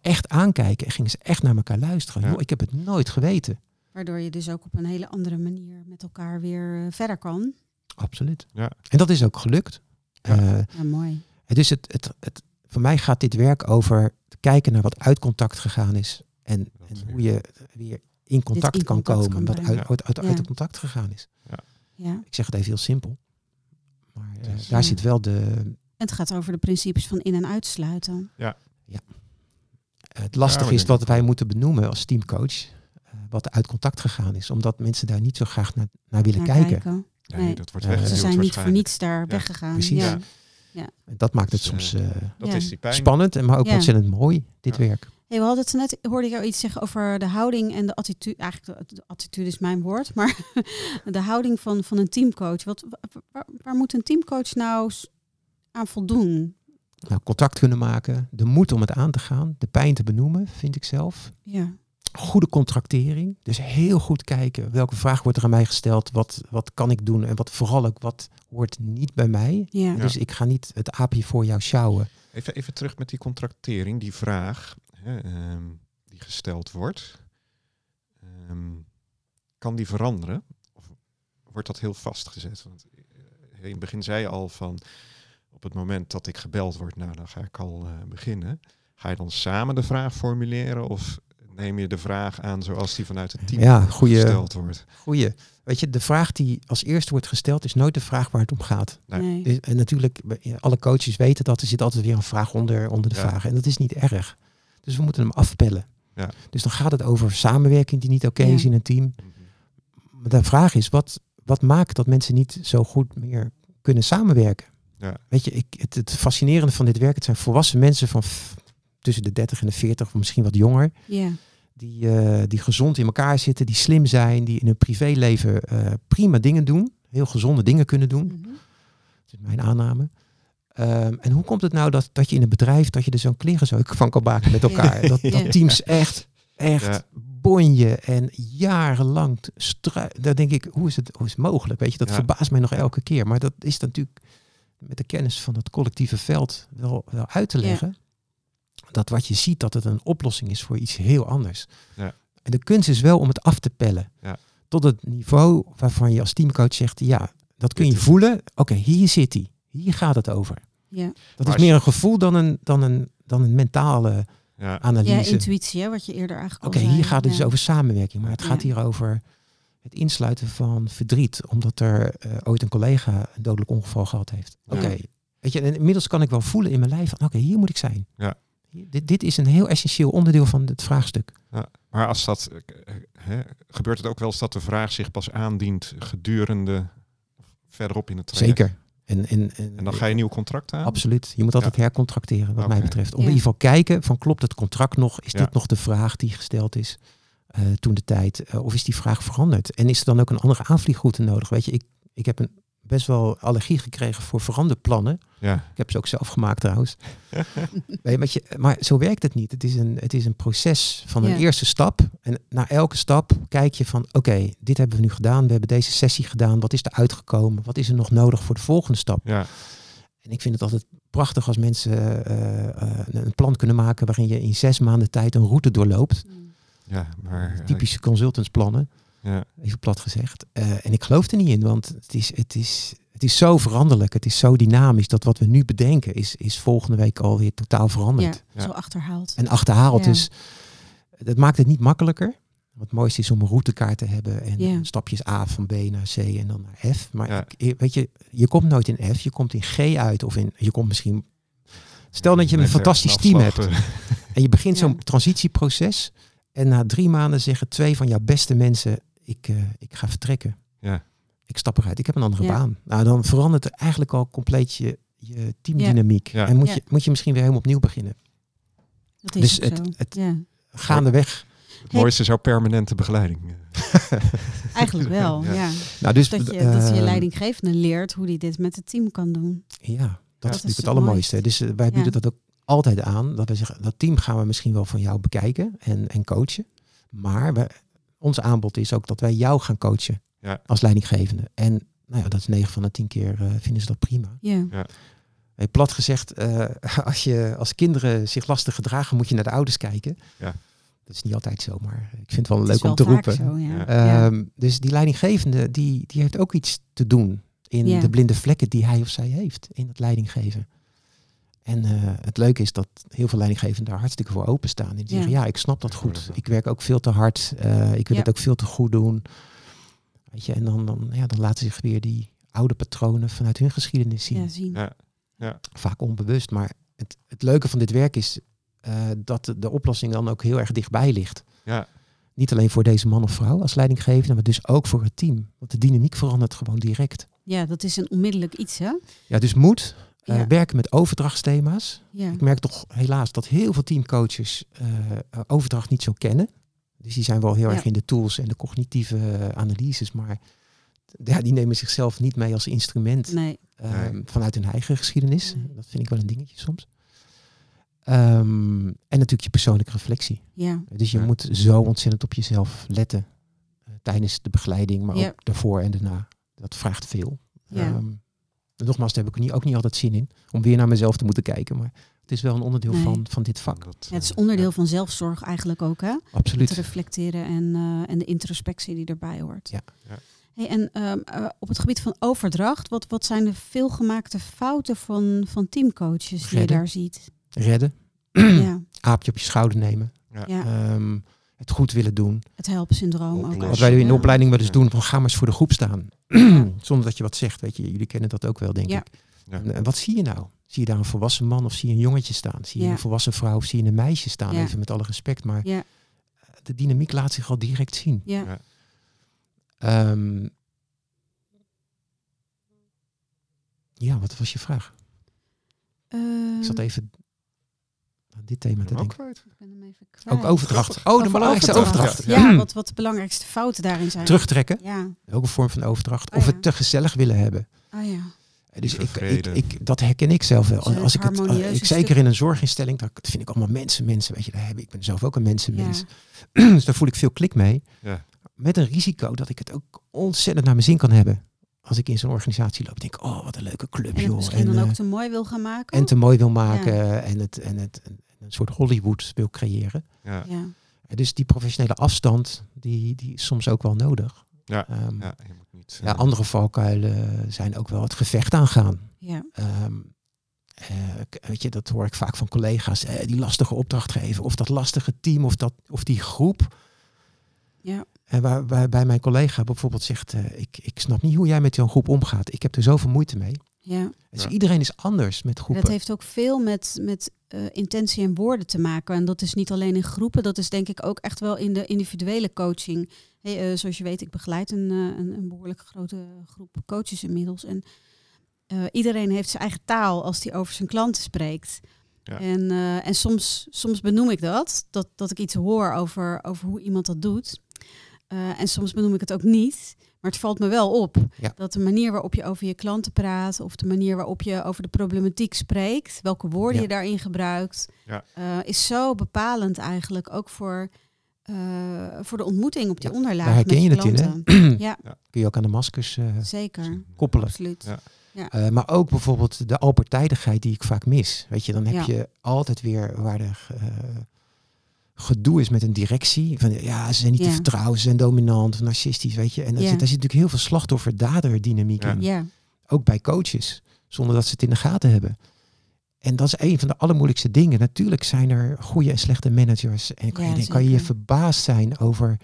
echt aankijken en gingen ze echt naar elkaar luisteren. Ik heb het nooit geweten. Waardoor je dus ook op een hele andere manier met elkaar weer eh, verder kan. Absoluut. Ja. En dat is ook gelukt. Ja. Eh, Ja, mooi. dus het, het, het, voor mij gaat dit werk over te kijken naar wat uit contact gegaan is. En, en hoe je weer in contact in kan contact komen. kan wat uit, uit, uit, Ja. uit het contact gegaan is. Ja. Ik zeg het even heel simpel. Maar eh, daar Ja. zit wel de, En het gaat over de principes van in- en uitsluiten. Het lastige is wat wij moeten benoemen als teamcoach. Eh, wat er uit contact gegaan is. Omdat mensen daar niet zo graag naar, naar willen Naar kijken. Nee, Nee. dat wordt Eh, Ze weggeduwd zijn niet voor niets daar Ja, weggegaan. precies. Ja. En dat maakt het Dus, soms eh, eh, Dat Ja. is die pijn. spannend, en maar ook Ja. ontzettend mooi, dit Ja. werk. Hey, we hadden het net, hoorde ik jou iets zeggen over de houding en de attitude. Eigenlijk, de, de attitude is mijn woord, maar de houding van, van een teamcoach. Wat, wa- waar, waar moet een teamcoach nou aan voldoen? Nou, contact kunnen maken, de moed om het aan te gaan, de pijn te benoemen, vind ik zelf. Ja, Goede contractering. Dus heel goed kijken welke vraag wordt er aan mij gesteld. Wat, wat kan ik doen? En wat vooral ook wat hoort niet bij mij. ja. Dus ik ga niet het aapje voor jou sjouwen. Even, even terug met die contractering, die vraag hè, ehm, die gesteld wordt. Ehm, kan die veranderen? Of wordt dat heel vastgezet? Want eh, in het begin zei je al van op het moment dat ik gebeld word, nou dan ga ik al eh, beginnen. Ga je dan samen de vraag formuleren of neem je de vraag aan zoals die vanuit het team Ja, goeie- gesteld wordt? Goeie. Weet je, de vraag die als eerste wordt gesteld is nooit de vraag waar het om gaat. Nee. Nee. Dus- En natuurlijk, alle coaches weten dat er zit altijd weer een vraag onder, onder de Ja. vraag. En dat is niet erg. Dus we moeten hem afpellen. Ja. Dus dan gaat het over samenwerking die niet oké Ja. is in een team. Maar de vraag is, wat, wat maakt dat mensen niet zo goed meer kunnen samenwerken? Ja. Weet je, ik, het, het fascinerende van dit werk, het zijn volwassen mensen van tussen de 30 en de 40, of misschien wat jonger. Ja, Die, eh, die gezond in elkaar zitten, die slim zijn, die in hun privéleven eh, prima dingen doen. Heel gezonde dingen kunnen doen. Mhm. Dat is mijn aanname. Ehm, en hoe komt het nou dat, dat je in een bedrijf, dat je er zo'n klerenzeuk van kan maken met elkaar? Dat, dat Ja. teams echt, echt Ja. bonje en jarenlang strui... Daar denk ik, hoe is het, hoe is het mogelijk? Weet je, dat Ja. verbaast mij nog elke keer. Maar dat is natuurlijk met de kennis van het collectieve veld wel, wel uit te Ja. leggen. Dat wat je ziet, dat het een oplossing is voor iets heel anders. Ja. En de kunst is wel om het af te pellen. Ja. Tot het niveau waarvan je als teamcoach zegt, ja, dat kun je voelen. Oké, hier zit hij. Hier gaat het over. ja. Dat is meer een gevoel dan een, dan een, dan een mentale Ja, ja analyse. Oké, intuïtie, hè, wat je eerder eigenlijk al hier gaat het dus Ja. over samenwerking. Maar het Ja. gaat hier over het insluiten van verdriet. Omdat er eh, ooit een collega een dodelijk ongeval gehad heeft. Ja. Oké, Weet je, en inmiddels kan ik wel voelen in mijn lijf van oké, hier moet ik zijn. Ja. Dit, dit is een heel essentieel onderdeel van het vraagstuk. Maar als dat, eh, hè, gebeurt het ook wel eens dat de vraag zich pas aandient gedurende verderop in het traject? Zeker. En, en, en, En dan ga je een nieuw contract aan? Absoluut. Je moet altijd hercontracteren, wat mij betreft. Om Ja. in ieder geval kijken van klopt het contract nog? Is Ja. dit nog de vraag die gesteld is eh, toen de tijd? Eh, of is die vraag veranderd? En is er dan ook een andere aanvliegroute nodig? Weet je, ik, ik heb een, best wel allergie gekregen voor veranderplannen. Ja, Ik heb ze ook zelf gemaakt trouwens. Nee, maar, je, maar zo werkt het niet. Het is een, het is een proces van een Ja. eerste stap. En na elke stap kijk je van oké, dit hebben we nu gedaan. We hebben deze sessie gedaan. Wat is er uitgekomen? Wat is er nog nodig voor de volgende stap? ja, En ik vind het altijd prachtig als mensen eh, eh, een plan kunnen maken waarin je in zes maanden tijd een route doorloopt. Ja, maar... eh, Typische consultantsplannen, Ja, even plat gezegd. Eh, en ik geloof er niet in, want het is, het, is, het is zo veranderlijk. Het is zo dynamisch dat wat we nu bedenken is, is volgende week alweer totaal veranderd. Ja, zo achterhaald. En achterhaald. Ja. Dus dat maakt het niet makkelijker. Het mooiste is om een routekaart te hebben en Ja. stapjes A van B naar C en dan naar F. Maar Ja. ik- weet je, je komt nooit in F, je komt in G uit of in, je komt misschien. Stel dat je een fantastisch team hebt en je begint Ja. zo'n transitieproces en na drie maanden zeggen twee van jouw beste mensen, ik, eh, ik ga vertrekken. Ja. Ik stap eruit, ik heb een andere Ja. baan. Nou, dan verandert er eigenlijk al compleet je, je teamdynamiek. Ja. En moet, Ja. je, moet je misschien weer helemaal opnieuw beginnen. Dat is Dus het- zo. het- ja, Gaandeweg. Het mooiste is jouw permanente begeleiding. eigenlijk wel. Ja. ja. Nou, dus, Dat, je, dat je eh, leidinggevende leert hoe die dit met het team kan doen. Ja, dat, Dat is natuurlijk het allermooiste. Dus eh, wij bieden Ja. dat ook altijd aan. Dat we zeggen, dat team gaan we misschien wel van jou bekijken en, en coachen. Maar we, ons aanbod is ook dat wij jou gaan coachen Ja. als leidinggevende. En nou ja, dat is 9 van de 10 keer eh, vinden ze dat prima. Ja, Hey, plat gezegd, eh, als, je, als kinderen zich lastig gedragen, moet je naar de ouders kijken. Ja. Dat is niet altijd zo, maar ik vind het wel het leuk wel om te roepen. zo. Ja. Ja. Ja. Ehm, Dus die leidinggevende, die, die heeft ook iets te doen in Ja. de blinde vlekken die hij of zij heeft in het leidinggeven. En eh, het leuke is dat heel veel leidinggevenden daar hartstikke voor openstaan. En die Ja. zeggen, ja, ik snap dat goed. Ik werk ook veel te hard. eh, ik wil Ja. het ook veel te goed doen. Weet je, en dan, dan, ja, dan laten zich weer die oude patronen vanuit hun geschiedenis zien. Ja, zien. Ja. Vaak onbewust. Maar het, het leuke van dit werk is eh, dat de, de oplossing dan ook heel erg dichtbij ligt. Ja, Niet alleen voor deze man of vrouw als leidinggevende, maar dus ook voor het team. Want de dynamiek verandert gewoon direct. Ja, dat is een onmiddellijk iets, hè? Ja, dus moet eh, Ja. werken met overdrachtsthema's. Ja. Ik merk toch helaas dat heel veel teamcoaches eh, overdracht niet zo kennen. Dus die zijn wel heel Ja. erg in de tools en de cognitieve eh, analyses, maar ja, die nemen zichzelf niet mee als instrument Nee. ehm, Nee. vanuit hun eigen geschiedenis. Nee. Dat vind ik wel een dingetje soms. Ehm, en natuurlijk je persoonlijke reflectie. Ja. Dus je Ja. moet zo ontzettend op jezelf letten eh, tijdens de begeleiding, maar Ja. ook daarvoor en daarna. Dat vraagt veel. Ja. En nogmaals, daar heb ik niet, ook niet altijd zin in om weer naar mezelf te moeten kijken. Maar het is wel een onderdeel Nee. van, van dit vak. dat, Ja, het is eh, onderdeel van zelfzorg eigenlijk ook, hè? Absoluut. Het reflecteren en, eh, en de introspectie die erbij hoort. Ja. Ja. Hey, en ehm, eh, op het gebied van overdracht, wat, wat zijn de veelgemaakte fouten van, van teamcoaches die je daar ziet? Redden, ja, aapje op je schouder nemen, Ja. ja, ehm, het goed willen doen. het helpsyndroom ook. Wat wij in de opleiding wel eens doen, van ga maar eens voor de groep staan. Zonder dat je wat zegt, weet je. Jullie kennen dat ook wel, denk Ja. ik. Ja. En, en wat zie je nou? Zie je daar een volwassen man of zie je een jongetje staan? Zie je Ja. een volwassen vrouw of zie je een meisje staan? Ja. Even met alle respect, maar Ja, de dynamiek laat zich al direct zien. ja. Ja. Ehm, ja, wat was je vraag? Ik zat Ehm, even dit thema te denken. kwijt. ik ben hem even kwijt. Ook overdracht. Oh, de Over belangrijkste overdracht. overdracht. Ja, wat, wat de belangrijkste fouten daarin zijn. Terugtrekken, Ja, ook een vorm van overdracht. Oh, of het te gezellig willen hebben. ah ja. Dus ik, ik, ik, dat herken ik zelf wel. Dus Als ik het, harmonieuze ik, zeker in een zorginstelling, dat dat vind ik allemaal mensen, mensen, weet je, daar heb ik, ik ben zelf ook een mensenmens. Ja. dus daar voel ik veel klik mee. Ja. Met een risico dat ik het ook ontzettend naar mijn zin kan hebben. Als ik in zo'n organisatie loop, denk ik, oh, wat een leuke club, En joh. misschien dan eh, ook te mooi wil gaan maken. en te mooi wil maken en, het, en het en een soort Hollywood wil creëren. Ja. ja. Dus die professionele afstand, die, die is soms ook wel nodig. Ja. Ehm, Ja, je moet niet... ja, eh, andere valkuilen zijn ook wel het gevecht aangaan. Ja. Ehm, eh, weet je, dat hoor ik vaak van collega's, eh, die lastige opdracht geven, of dat lastige team, of, dat, of die groep. Ja. En waar, waarbij mijn collega bijvoorbeeld zegt, eh, ik, ik snap niet hoe jij met zo'n groep omgaat. Ik heb er zoveel moeite mee. Ja. Dus Ja. iedereen is anders met groepen. Dat heeft ook veel met, met eh, intentie en woorden te maken. En dat is niet alleen in groepen, dat is denk ik ook echt wel in de individuele coaching. Hey, eh, zoals je weet, ik begeleid een, eh, een, een behoorlijk grote groep coaches inmiddels. En eh, iedereen heeft zijn eigen taal als hij over zijn klanten spreekt. Ja. En, eh, en soms, soms benoem ik dat, dat, dat ik iets hoor over, over hoe iemand dat doet. Eh, en soms benoem ik het ook niet. Maar het valt me wel op Ja. dat de manier waarop je over je klanten praat, of de manier waarop je over de problematiek spreekt, welke woorden Ja. je daarin gebruikt, Ja. eh, is zo bepalend eigenlijk ook voor, eh, voor de ontmoeting op die onderlaag. daar herken je het in, hè? Ja, Kun je ook aan de maskers zeker. koppelen. Absoluut. Ja. Maar ook bijvoorbeeld de alpartijdigheid die ik vaak mis. Weet je, dan heb je altijd weer waar de eh, gedoe is met een directie. Van ja, ze zijn niet te vertrouwen, ze zijn dominant, narcistisch, weet je. En daar, Ja. zit, daar zit natuurlijk heel veel slachtoffer-dader dynamiek Ja. in. Ja, Ook bij coaches, zonder dat ze het in de gaten hebben. En dat is een van de allermoeilijkste dingen. Natuurlijk zijn er goede en slechte managers. En kan, Ja, je, kan je verbaasd zijn over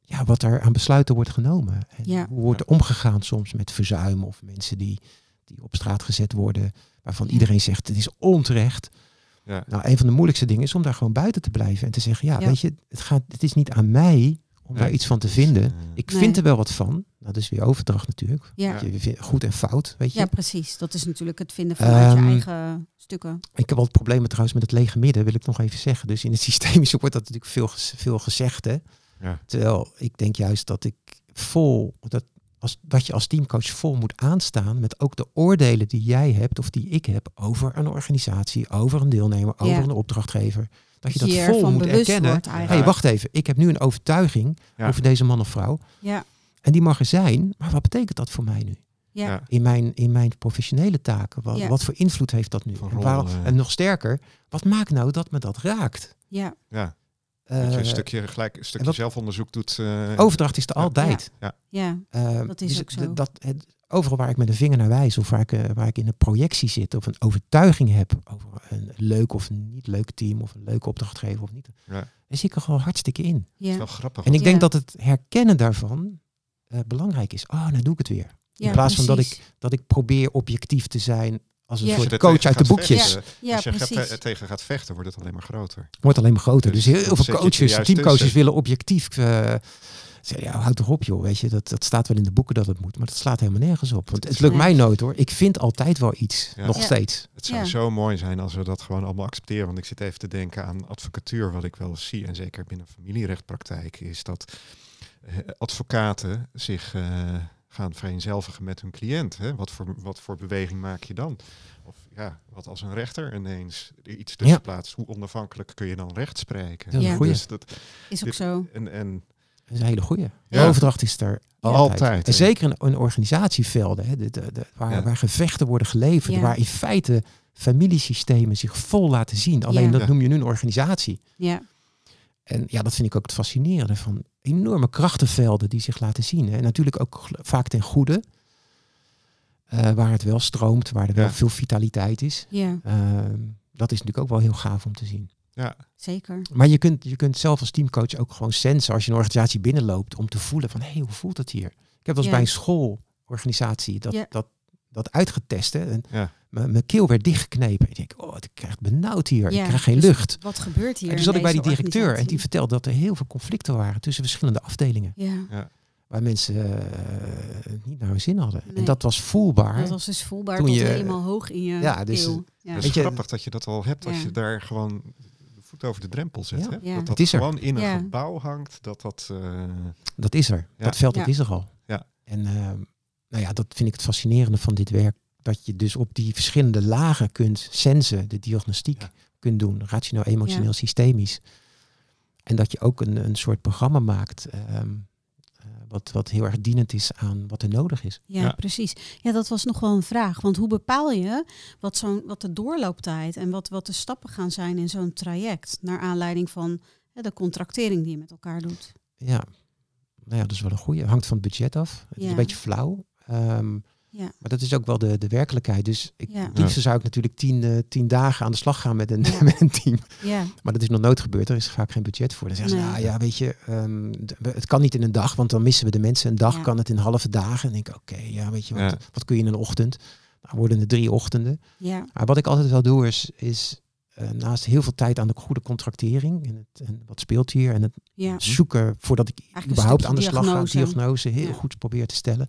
ja, wat er aan besluiten wordt genomen. En Ja. Hoe wordt er omgegaan soms met verzuim of mensen die, die op straat gezet worden. Waarvan Ja. iedereen zegt het is onterecht. Ja. Nou, een van de moeilijkste dingen is om daar gewoon buiten te blijven. En te zeggen, ja, Ja. weet je, het, gaat, het is niet aan mij om daar iets van te vinden. Ik Nee. vind er wel wat van. Nou, dat is weer overdracht natuurlijk. ja. Je Goed en fout, weet je. ja, precies. Dat is natuurlijk het vinden vanuit Ehm, je eigen stukken. Ik heb wel het problemen trouwens met het lege midden, wil ik nog even zeggen. Dus in het systemische wordt dat natuurlijk veel, veel gezegd. Hè? Ja. Terwijl ik denk juist dat ik vol, dat, als, dat je als teamcoach vol moet aanstaan met ook de oordelen die jij hebt of die ik heb over een organisatie, over een deelnemer, over Ja. een opdrachtgever. Dat je dat vol moet erkennen. eigenlijk. wacht even, ik heb nu een overtuiging Ja. over deze man of vrouw. Ja, En die mag er zijn, maar wat betekent dat voor mij nu? ja, in mijn, in mijn professionele taken. Wat, Ja. wat voor invloed heeft dat nu? En, en nog sterker, wat maakt nou dat me dat raakt? ja, Ja, dat je een Eh, stukje, gelijk een stukje zelfonderzoek doet. eh, overdracht is er Ja. altijd. Ja, ja. Eh, Dat is dus ook zo. Dat, het, overal waar ik met een vinger naar wijs of waar ik, waar ik in een projectie zit of een overtuiging heb over een leuk of niet leuk team of een leuke opdrachtgever of niet, Ja. daar zit ik er gewoon hartstikke in. Het is ja. wel grappig. En ik Ja. denk dat het herkennen daarvan eh, belangrijk is. Oh, nou doe ik het weer. ja, in plaats van dat ik, dat ik probeer objectief te zijn als een Ja. Soort coach uit de boekjes. vechten, Ja, als je precies. te- tegen gaat vechten, wordt het alleen maar groter. Wordt alleen maar groter. Dus, Dus heel veel coaches, teamcoaches tussen. willen objectief. eh zeggen, ja, houd toch op joh. Weet je, dat, dat staat wel in de boeken dat het moet. Maar dat slaat helemaal nergens op. Want het lukt mij nooit hoor. Ik vind altijd wel iets. Ja. Nog Ja. steeds. Het zou Ja. zo mooi zijn als we dat gewoon allemaal accepteren. Want ik zit even te denken aan advocatuur, wat ik wel zie. En zeker binnen familierechtpraktijk is dat eh, advocaten zich eh, gaan vereenzelvigen met hun cliënt. Hè? Wat, voor, wat voor beweging maak je dan? Of ja, wat als een rechter ineens iets tussen Ja. plaatst. Hoe onafhankelijk kun je dan recht spreken? Dat is Ja. een goeie. Dus dat, Is ook dit- zo. en, en Dat is een hele goeie. De Ja. overdracht is er altijd. Altijd, En zeker in, in organisatievelden. Hè, de, de, de- waar, Ja. waar gevechten worden geleverd. Ja. Waar in feite familiesystemen zich vol laten zien. Alleen Ja. dat Ja. noem je nu een organisatie. Ja, En ja, dat vind ik ook het fascinerende van enorme krachtenvelden die zich laten zien. hè. En natuurlijk ook vaak ten goede. Eh, waar het wel stroomt, waar er wel veel vitaliteit is. ja, Ehm, dat is natuurlijk ook wel heel gaaf om te zien. ja, zeker. Maar je kunt, je kunt zelf als teamcoach ook gewoon sensen als je een organisatie binnenloopt om te voelen van hé, hey, hoe voelt het hier? Ik heb wel eens Ja. bij een schoolorganisatie dat, Ja. dat, dat uitgetest. Hè, en ja. mijn keel werd dichtgeknepen. Ik denk, oh, ik krijg het benauwd hier. Ja, ik krijg geen dus lucht. Wat gebeurt hier? En toen zat ik bij die directeur en die vertelde dat er heel veel conflicten waren tussen verschillende afdelingen. Ja, Waar mensen eh, niet naar hun zin hadden. Nee. En dat was voelbaar. dat was dus voelbaar Toen tot je- helemaal hoog in je Ja, dus- keel. Ja. Het Weet is je- grappig dat je dat al hebt als Ja. je daar gewoon de voet over de drempel zet. Ja. Hè? Ja. Dat dat is er. gewoon in een Ja. gebouw hangt. Dat dat... eh, Dat is er. Ja. Dat veld dat is er al. Ja. En ehm, nou ja, dat vind ik het fascinerende van dit werk. Dat je dus op die verschillende lagen kunt sensen, de diagnostiek Ja. kunt doen. Rationeel, emotioneel, Ja. systemisch. En dat je ook een, een soort programma maakt. ehm, eh, wat, wat heel erg dienend is aan wat er nodig is. Ja, Ja. precies. Ja, dat was nog wel een vraag. Want hoe bepaal je wat, zo'n, wat de doorlooptijd en wat, wat de stappen gaan zijn in zo'n traject? Naar aanleiding van hè, de contractering die je met elkaar doet. Ja, nou ja, dat is wel een goede. Hangt van het budget af. Het is Ja. een beetje flauw. Ehm, Ja. Maar dat is ook wel de, de werkelijkheid. Dus ik, Ja. het liefst zou ik natuurlijk tien, eh, tien dagen aan de slag gaan met een, Ja. met een team. Ja, Maar dat is nog nooit gebeurd. Er is vaak geen budget voor. Dan zeggen ze, nou ja, weet je, ehm, het kan niet in een dag, want dan missen we de mensen. Een dag Ja. kan het in halve dagen. En dan denk ik, oké, ja, weet je, wat, Ja. wat kun je in een ochtend? Nou, worden het drie ochtenden. Ja, Maar wat ik altijd wel doe is, is eh, naast heel veel tijd aan de goede contractering en, het, en wat speelt hier en het ja. zoeken voordat ik überhaupt aan de slag ga, diagnose. diagnose heel Ja. goed probeer te stellen.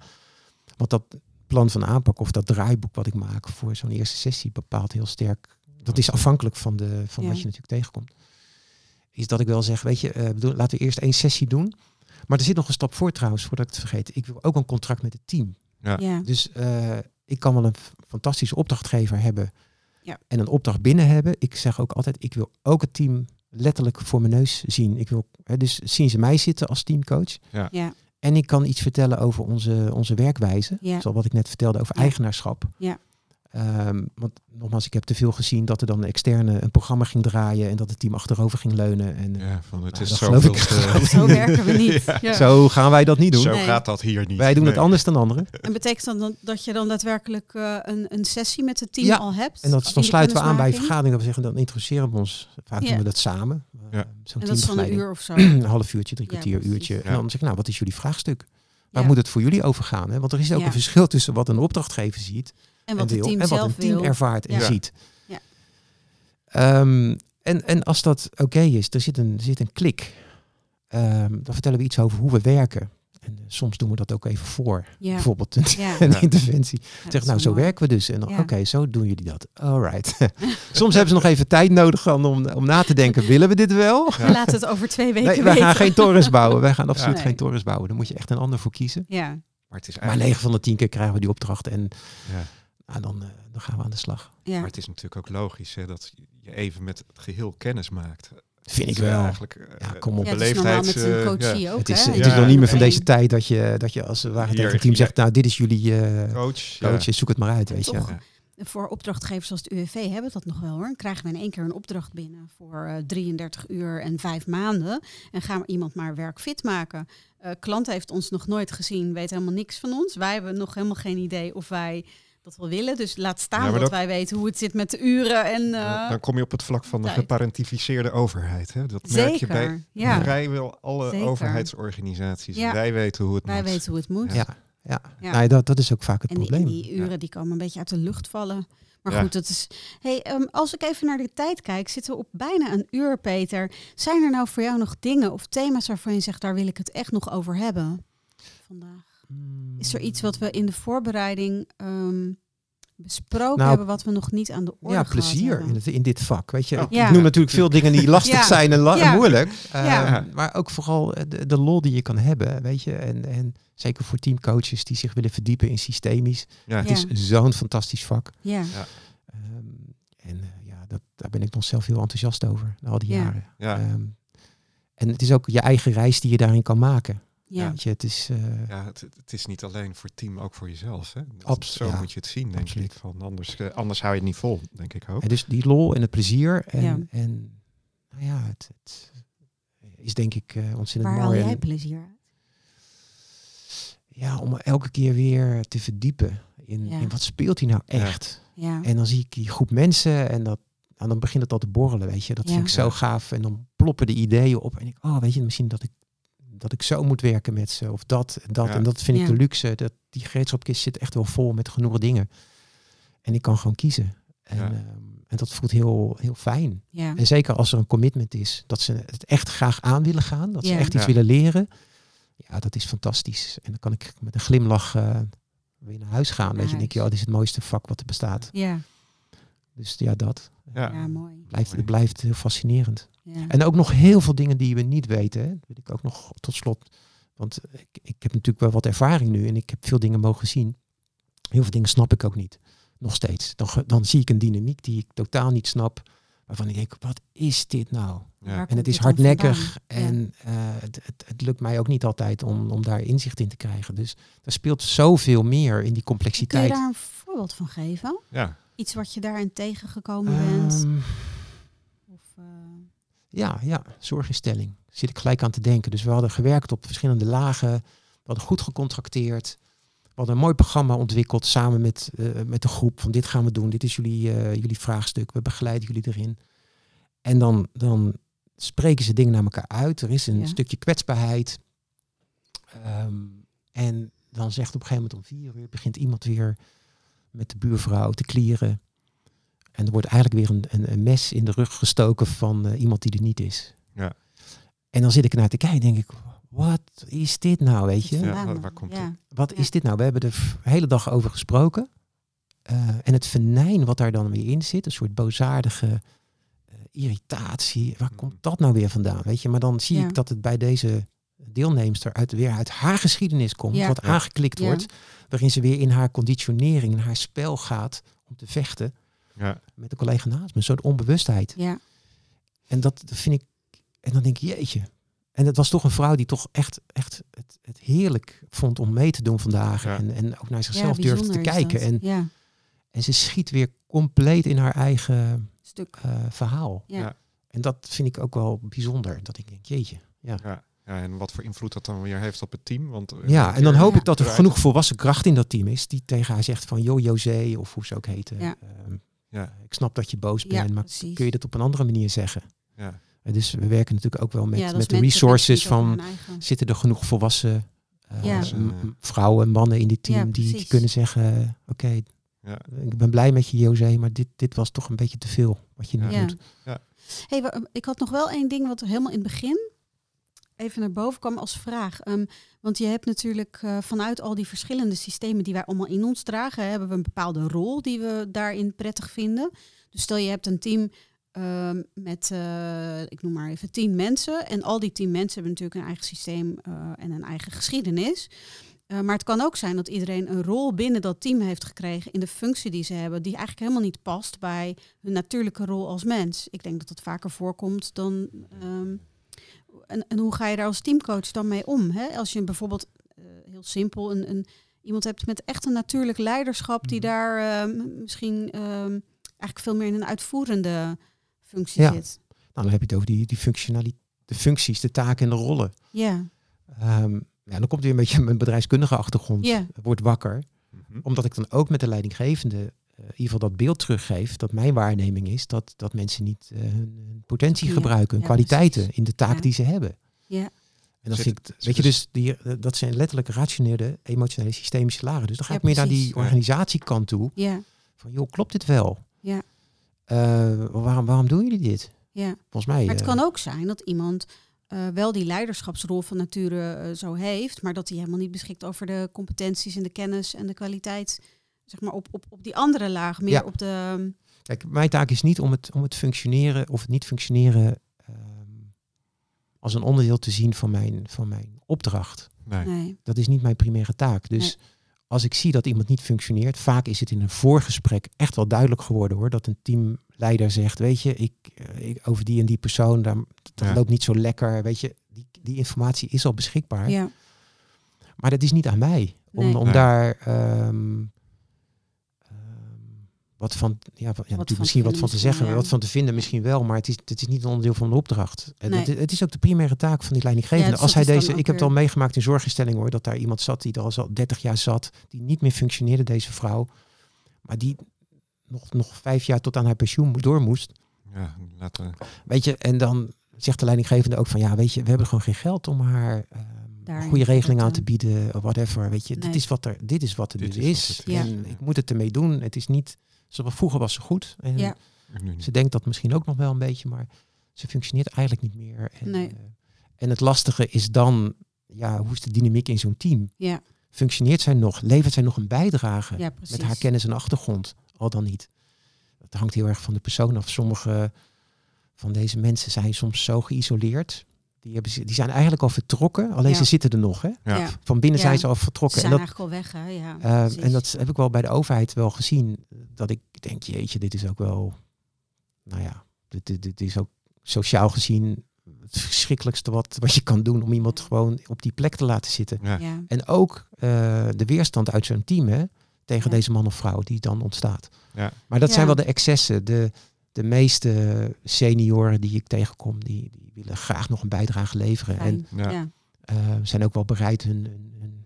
Want dat plan van aanpak of dat draaiboek wat ik maak voor zo'n eerste sessie bepaalt heel sterk. Dat is afhankelijk van, de, van Ja. wat je natuurlijk tegenkomt. Is dat ik wel zeg, weet je, eh, bedoel, laten we eerst één sessie doen. Maar er zit nog een stap voor trouwens, voordat ik het vergeet. Ik wil ook een contract met het team. Ja, Dus eh, ik kan wel een fantastische opdrachtgever hebben Ja. en een opdracht binnen hebben. Ik zeg ook altijd, ik wil ook het team letterlijk voor mijn neus zien. Ik wil, hè, dus zien ze mij zitten als teamcoach. ja, En ik kan iets vertellen over onze, onze werkwijze. Ja. Zoals wat ik net vertelde over Ja. eigenaarschap. Ja. Ehm, want nogmaals, ik heb te veel gezien dat er dan een externe een programma ging draaien en dat het team achterover ging leunen. En Ja, van het Nou, is zo geloof ik veel zo werken we niet. Ja. zo gaan wij dat niet doen. Zo Nee. gaat dat hier niet. Wij doen het anders dan anderen. En betekent dat dan dat je dan daadwerkelijk eh, een, een sessie met het team Ja, al hebt? En dat, dan sluiten we aan bij vergaderingen. Dat we zeggen, dan introduceren we ons. Vaak Ja. doen we dat samen. Ja. Uh, Zo'n En dat is dan een uur of zo. een half uurtje, drie kwartier, uurtje. En dan zeg ik, nou, wat is jullie vraagstuk? Waar Ja. moet het voor jullie over gaan? Hè? Want er is ook Ja. een verschil tussen wat een opdrachtgever ziet En wat en het team en wat zelf een team wil. ervaart en Ja. ziet. Ja. Ehm, en, en als dat oké is, er zit een, er zit een klik. Ehm, dan vertellen we iets over hoe we werken. En eh, soms doen we dat ook even voor. Ja. Bijvoorbeeld een, Ja. een Ja. interventie. Zeg, nou, zo mooi. werken we dus. En dan, Ja. oké, zo doen jullie dat. Alright. Soms hebben ze nog even tijd nodig om, om, na te denken, willen we dit wel? We laten het over twee weken Nee, wij gaan geen torens bouwen. Wij gaan absoluut Nee. geen torens bouwen. Daar moet je echt een ander voor kiezen. Ja, Maar het is Maar eigenlijk... 9 van de 10 keer krijgen we die opdracht en Ja. Nou, dan, eh, dan gaan we aan de slag. ja. Maar het is natuurlijk ook logisch hè, dat je even met het geheel kennis maakt. Vind ik wel. Eigenlijk, eh, Ja, kom op. Ja, het is normaal met beleefdheids, een eh, coachie ja. ook, Het is, hè? het Ja. is nog niet meer van deze tijd dat je, dat je als het ware tegen het team zegt, nou dit is jullie eh Coach, ja. coach, zoek het maar uit, weet je. toch? Voor opdrachtgevers als het UWV hebben we dat nog wel hoor. Dan krijgen we in één keer een opdracht binnen voor eh, 33 uur en vijf maanden. En gaan we iemand maar werkfit maken. Eh klant heeft ons nog nooit gezien, weet helemaal niks van ons. Wij hebben nog helemaal geen idee of wij dat wel willen. Dus laat staan Ja, dat, dat- wij weten hoe het zit met de uren. En, eh, Dan kom je op het vlak van de geparentificeerde overheid. Hè? Dat merk je bij. Ja, vrijwel alle Zeker. overheidsorganisaties. Ja. Wij weten hoe het wij moet. weten hoe het moet. Ja, ja. Ja. Nou, dat, dat is ook vaak het En die, probleem. en die uren die komen een beetje uit de lucht vallen. Maar Ja. goed, dat is. Hey, ehm, als ik even naar de tijd kijk, zitten we op bijna een uur, Peter. Zijn er nou voor jou nog dingen of thema's waarvan je zegt, daar wil ik het echt nog over hebben vandaag? Is er iets wat we in de voorbereiding ehm, besproken Nou, hebben, wat we nog niet aan de orde Ja, plezier hebben? in, het, in dit vak. Weet je, Oh. ik, Ja. ik noem natuurlijk veel dingen die lastig Ja. zijn en, la- en Ja. moeilijk. Eh, Ja. Maar ook vooral eh, de, de lol die je kan hebben, weet je. En, en zeker voor teamcoaches die zich willen verdiepen in systemisch. Ja. Het Ja. is zo'n fantastisch vak. Ja, Ehm, en eh, ja, dat, daar ben ik nog zelf heel enthousiast over, al die Ja. jaren. Ja. Ehm, en het is ook je eigen reis die je daarin kan maken. Ja. Weet je, het is... eh, Ja, het, het is niet alleen voor het team, ook voor jezelf. Hè? Zo ja, moet je het zien, denk absoluut. ik. Van anders, eh, anders hou je het niet vol, denk ik ook. En dus die lol en het plezier. En, Ja. en nou ja, het, het is denk ik eh, ontzettend Waar haal mooi. jij En, plezier uit? ja, om elke keer weer te verdiepen in, Ja. in wat speelt hij nou echt. Ja, En dan zie ik die groep mensen en dat, nou, dan begint het al te borrelen, weet je. Dat Ja. vind ik zo gaaf. En dan ploppen de ideeën op en ik, oh, weet je, misschien dat ik dat ik zo moet werken met ze of dat en dat. Ja. En dat vind ik Ja. de luxe. Dat, die gereedschapkist zit echt wel vol met genoeg dingen. En ik kan gewoon kiezen. En, Ja. ehm, en dat voelt heel, heel fijn. ja. En zeker als er een commitment is, dat ze het echt graag aan willen gaan, dat ze echt iets Ja. willen leren. Ja, dat is fantastisch. En dan kan ik met een glimlach eh, weer naar huis gaan. Weet je, denk je, oh, dit is het mooiste vak wat er bestaat. ja. Dus ja, dat Ja. ja, mooi. blijft, het blijft heel fascinerend. Ja. En ook nog heel veel dingen die we niet weten. Hè. Dat weet ik ook nog tot slot. Want ik, ik heb natuurlijk wel wat ervaring nu en ik heb veel dingen mogen zien. Heel veel dingen snap ik ook niet. Nog steeds. Dan, dan zie ik een dynamiek die ik totaal niet snap. Waarvan ik denk, wat is dit nou? Ja. En het is hardnekkig? Ja. en eh, het, het, het lukt mij ook niet altijd om, om daar inzicht in te krijgen. Dus er speelt zoveel meer in die Kun je complexiteit. daar een voorbeeld van geven? Ja. Iets wat je daarin tegengekomen bent? Ehm, Of, eh, ja, ja, zorginstelling. Daar zit ik gelijk aan te denken. Dus we hadden gewerkt op verschillende lagen. We hadden goed gecontracteerd. We hadden een mooi programma ontwikkeld samen met, eh, met de groep. Van dit gaan we doen. Dit is jullie, eh, jullie vraagstuk. We begeleiden jullie erin. En dan, dan spreken ze dingen naar elkaar uit. Er is een Ja. stukje kwetsbaarheid. Ehm, en dan zegt op een gegeven moment om vier uur begint iemand weer met de buurvrouw te klieren. En er wordt eigenlijk weer een, een, een mes in de rug gestoken van eh, iemand die er niet is. Ja. En dan zit ik ernaar te kijken en denk ik, wat is dit nou, weet je? Ja, waar- waar komt ja. Wat Ja. is dit nou? We hebben er de hele dag over gesproken. Eh, en het venijn wat daar dan weer in zit, een soort boosaardige eh, irritatie. Waar komt dat nou weer vandaan? Weet je, maar dan zie Ja. ik dat het bij deze deelnemster uit, weer uit haar geschiedenis komt, Ja. wat aangeklikt Ja. wordt, waarin ze weer in haar conditionering, in haar spel gaat om te vechten Ja, met een collega naast me. Een soort onbewustheid. Ja. En dat vind ik, en dan denk ik, jeetje. En het was toch een vrouw die toch echt, echt het, het heerlijk vond om mee te doen vandaag. Ja. En, en ook naar Ja, zichzelf durfde te kijken. En, ja, en ze schiet weer compleet in haar eigen stuk. eh, verhaal. Ja. Ja. En dat vind ik ook wel bijzonder. Dat ik denk, jeetje. Ja, ja. ja, en wat voor invloed dat dan weer heeft op het team. Want, eh, ja en dan hoop Ja. ik dat er genoeg volwassen kracht in dat team is. Die tegen haar zegt van, joh José, of hoe ze ook heten. Ja. Ja, ik snap dat je boos Ja, bent, maar precies. kun je dat op een andere manier zeggen? ja, En dus we werken natuurlijk ook wel met, Ja, met de resources die van... zitten er genoeg volwassen eh, vrouwen, mannen in dit team Ja, die, die kunnen zeggen, oké, ja. ik ben blij met je José, maar dit, dit was toch een beetje te veel wat je nu Ja. doet. Hey, ik had nog wel één ding wat helemaal in het begin even naar boven kwam als vraag. Ehm, want je hebt natuurlijk eh, vanuit al die verschillende systemen die wij allemaal in ons dragen, hebben we een bepaalde rol die we daarin prettig vinden. Dus stel je hebt een team ehm, met, eh, ik noem maar even, tien mensen. En al die tien mensen hebben natuurlijk een eigen systeem eh, en een eigen geschiedenis. Maar het kan ook zijn dat iedereen een rol binnen dat team heeft gekregen in de functie die ze hebben, die eigenlijk helemaal niet past bij hun natuurlijke rol als mens. Ik denk dat dat vaker voorkomt dan. ehm, en, en hoe ga je daar als teamcoach dan mee om? Hè? Als je bijvoorbeeld eh, heel simpel een, een, iemand hebt met echt een natuurlijk leiderschap, die Mhm. daar ehm, misschien ehm, eigenlijk veel meer in een uitvoerende functie Ja. zit. Nou, dan heb je het over die, die functionaliteit, de functies, de taken en de rollen. Ja, Ehm, ja, dan komt weer een beetje mijn bedrijfskundige achtergrond, Ja. wordt wakker. Mhm. Omdat ik dan ook met de leidinggevende eh, in ieder geval dat beeld teruggeef, dat mijn waarneming is dat, dat mensen niet eh, hun, potentie Ja, gebruiken, hun ja, kwaliteiten precies. in de taak Ja. die ze hebben. ja, En dan Zit vind ik, weet je, dus die, eh, dat zijn letterlijk rationele, emotionele, systemische lagen. Dus dan ga Ja, ik meer naar die organisatiekant toe. ja, Van, joh, klopt dit wel? Ja. Eh, waarom, waarom doen jullie dit? ja. Volgens mij. Maar het eh, kan ook zijn dat iemand eh, wel die leiderschapsrol van nature eh, zo heeft, maar dat hij helemaal niet beschikt over de competenties en de kennis en de kwaliteit, zeg maar op, op, op die andere laag, meer Ja. op de. Kijk, mijn taak is niet om het, om het functioneren of het niet functioneren ehm, als een onderdeel te zien van mijn, van mijn opdracht. Nee. Nee. Dat is niet mijn primaire taak. Dus als ik zie dat iemand niet functioneert, vaak is het in een voorgesprek echt wel duidelijk geworden hoor. Dat een teamleider zegt, weet je, ik, eh, ik over die en die persoon, daar, dat Ja. loopt niet zo lekker. Weet je, die, die informatie is al beschikbaar. Ja, Maar dat is niet aan mij om, Nee. om Nee. daar ehm, ehm, wat van, ja, wat- ja, misschien wat van te zeggen, wat van te vinden misschien wel, maar het is, het is niet een onderdeel van de opdracht. En Nee. het, het is ook de primaire taak van die leidinggevende. Ja, dus Als hij dan deze, ik heb het al meegemaakt in zorginstellingen hoor, dat daar iemand zat die er al zo 30 jaar zat, die niet meer functioneerde, deze vrouw, maar die nog, nog vijf jaar tot aan haar pensioen door moest. Ja, laten Weet je, en dan zegt de leidinggevende ook van ja, weet je, we hebben gewoon geen geld om haar ehm, Daarin goede regeling aan te bieden, of whatever. Weet je, Nee. dit is wat er, dit is wat er Dit dus is wat is. het is. En Ja. ik moet het ermee doen. Het is niet, zoals vroeger was ze goed. En Ja. nu niet. ze denkt dat misschien ook nog wel een beetje, maar ze functioneert eigenlijk niet meer. En, Nee. eh, en het lastige is dan, ja, hoe is de dynamiek in zo'n team? ja, Functioneert zij nog? Levert zij nog een bijdrage? ja, met haar kennis en achtergrond, al dan niet. Dat hangt heel erg van de persoon af. Sommige van deze mensen zijn soms zo geïsoleerd. Die, hebben, ze- die zijn eigenlijk al vertrokken, alleen Ja. ze zitten er nog. Hè? Ja. Van binnen Ja. zijn ze al Ze vertrokken. zijn En dat, eigenlijk al weg, hè? Ja, eh, precies. en dat heb ik wel bij de overheid wel gezien. Dat ik denk, jeetje, dit is ook wel... Nou ja, dit, dit, dit is ook sociaal gezien het verschrikkelijkste wat, wat je kan doen... om iemand gewoon op die plek te laten zitten. Ja. ja, En ook eh, de weerstand uit zo'n team hè, tegen Ja. deze man of vrouw die dan ontstaat. Ja. Maar dat Ja. zijn wel de excessen. De, de meeste senioren die ik tegenkom, die, die willen graag nog een bijdrage leveren. En fijn. Ja. ja. eh, zijn ook wel bereid hun, hun,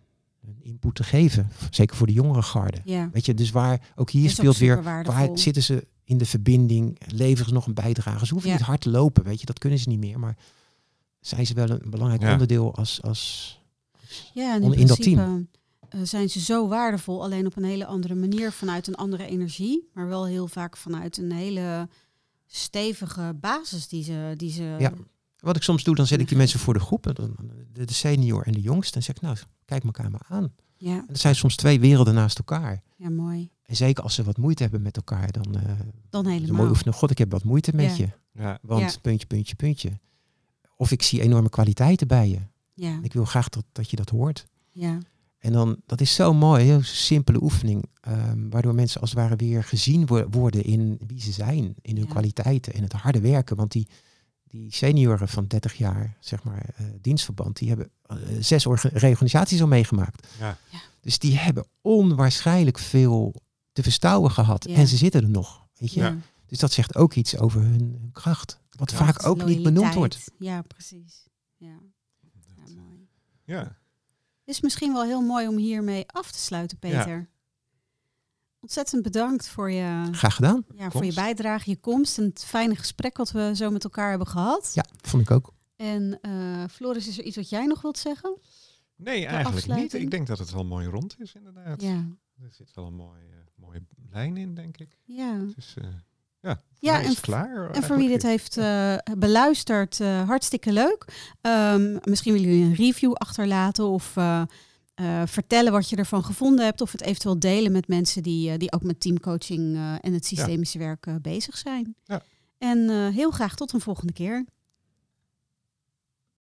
input te geven. Zeker voor de jongere garde. ja. Weet je, dus waar ook hier Is ook speelt weer, waar zitten ze in de verbinding, leveren ze nog een bijdrage. Ze hoeven Ja. niet hard te lopen, weet je, dat kunnen ze niet meer. Maar zijn ze wel een belangrijk Ja. onderdeel als, als Ja, in, dat team. Eh, zijn ze zo waardevol, alleen op een hele andere manier, vanuit een andere energie, maar wel heel vaak vanuit een hele stevige basis die ze. Die ze Ja. Wat ik soms doe, dan zet ik die mensen voor de groep. De de senior en de jongste. En zeg ik, nou, kijk elkaar maar aan. ja, En dat zijn soms twee werelden naast elkaar. ja, mooi. En zeker als ze wat moeite hebben met elkaar, dan eh, Dan een mooi helemaal. oefenen. God, ik heb wat moeite met Ja. je. Ja, Want Ja. puntje, puntje, puntje. Of ik zie enorme kwaliteiten bij je. Ja, Ik wil graag dat, dat je dat hoort. ja, En dan, dat is zo mooi, heel simpele oefening. ehm, waardoor mensen als het ware weer gezien wo- worden in wie ze zijn. In hun Ja. kwaliteiten en het harde werken. Want die, die senioren van 30 jaar, zeg maar, eh, dienstverband, die hebben eh, zes orga- reorganisaties al meegemaakt. ja. Dus die hebben onwaarschijnlijk veel te verstouwen gehad. Ja. En ze zitten er nog. Weet je? ja. Dus dat zegt ook iets over hun, hun kracht. Wat vaak ook niet benoemd wordt. Ja, precies. Ja. ja, mooi. ja. Is misschien wel heel mooi om hiermee af te sluiten, Peter. Ontzettend bedankt voor je, Graag gedaan. ja, voor je bijdrage, je komst en het fijne gesprek wat we zo met elkaar hebben gehad. Ja, vond ik ook. En eh, Floris, is er iets wat jij nog wilt zeggen? Nee, eigenlijk niet. Ik denk dat het wel mooi rond is, inderdaad. Ja, Er zit wel een mooie, mooie lijn in, denk ik. ja. Dus eh ja, Ja, en klaar. En voor wie dit heeft eh, beluisterd, eh, hartstikke leuk. Ehm, misschien willen jullie een review achterlaten of eh, vertellen wat je ervan gevonden hebt. Of het eventueel delen met mensen die, die ook met teamcoaching en het systemische werk bezig zijn. Ja. En heel graag tot een volgende keer.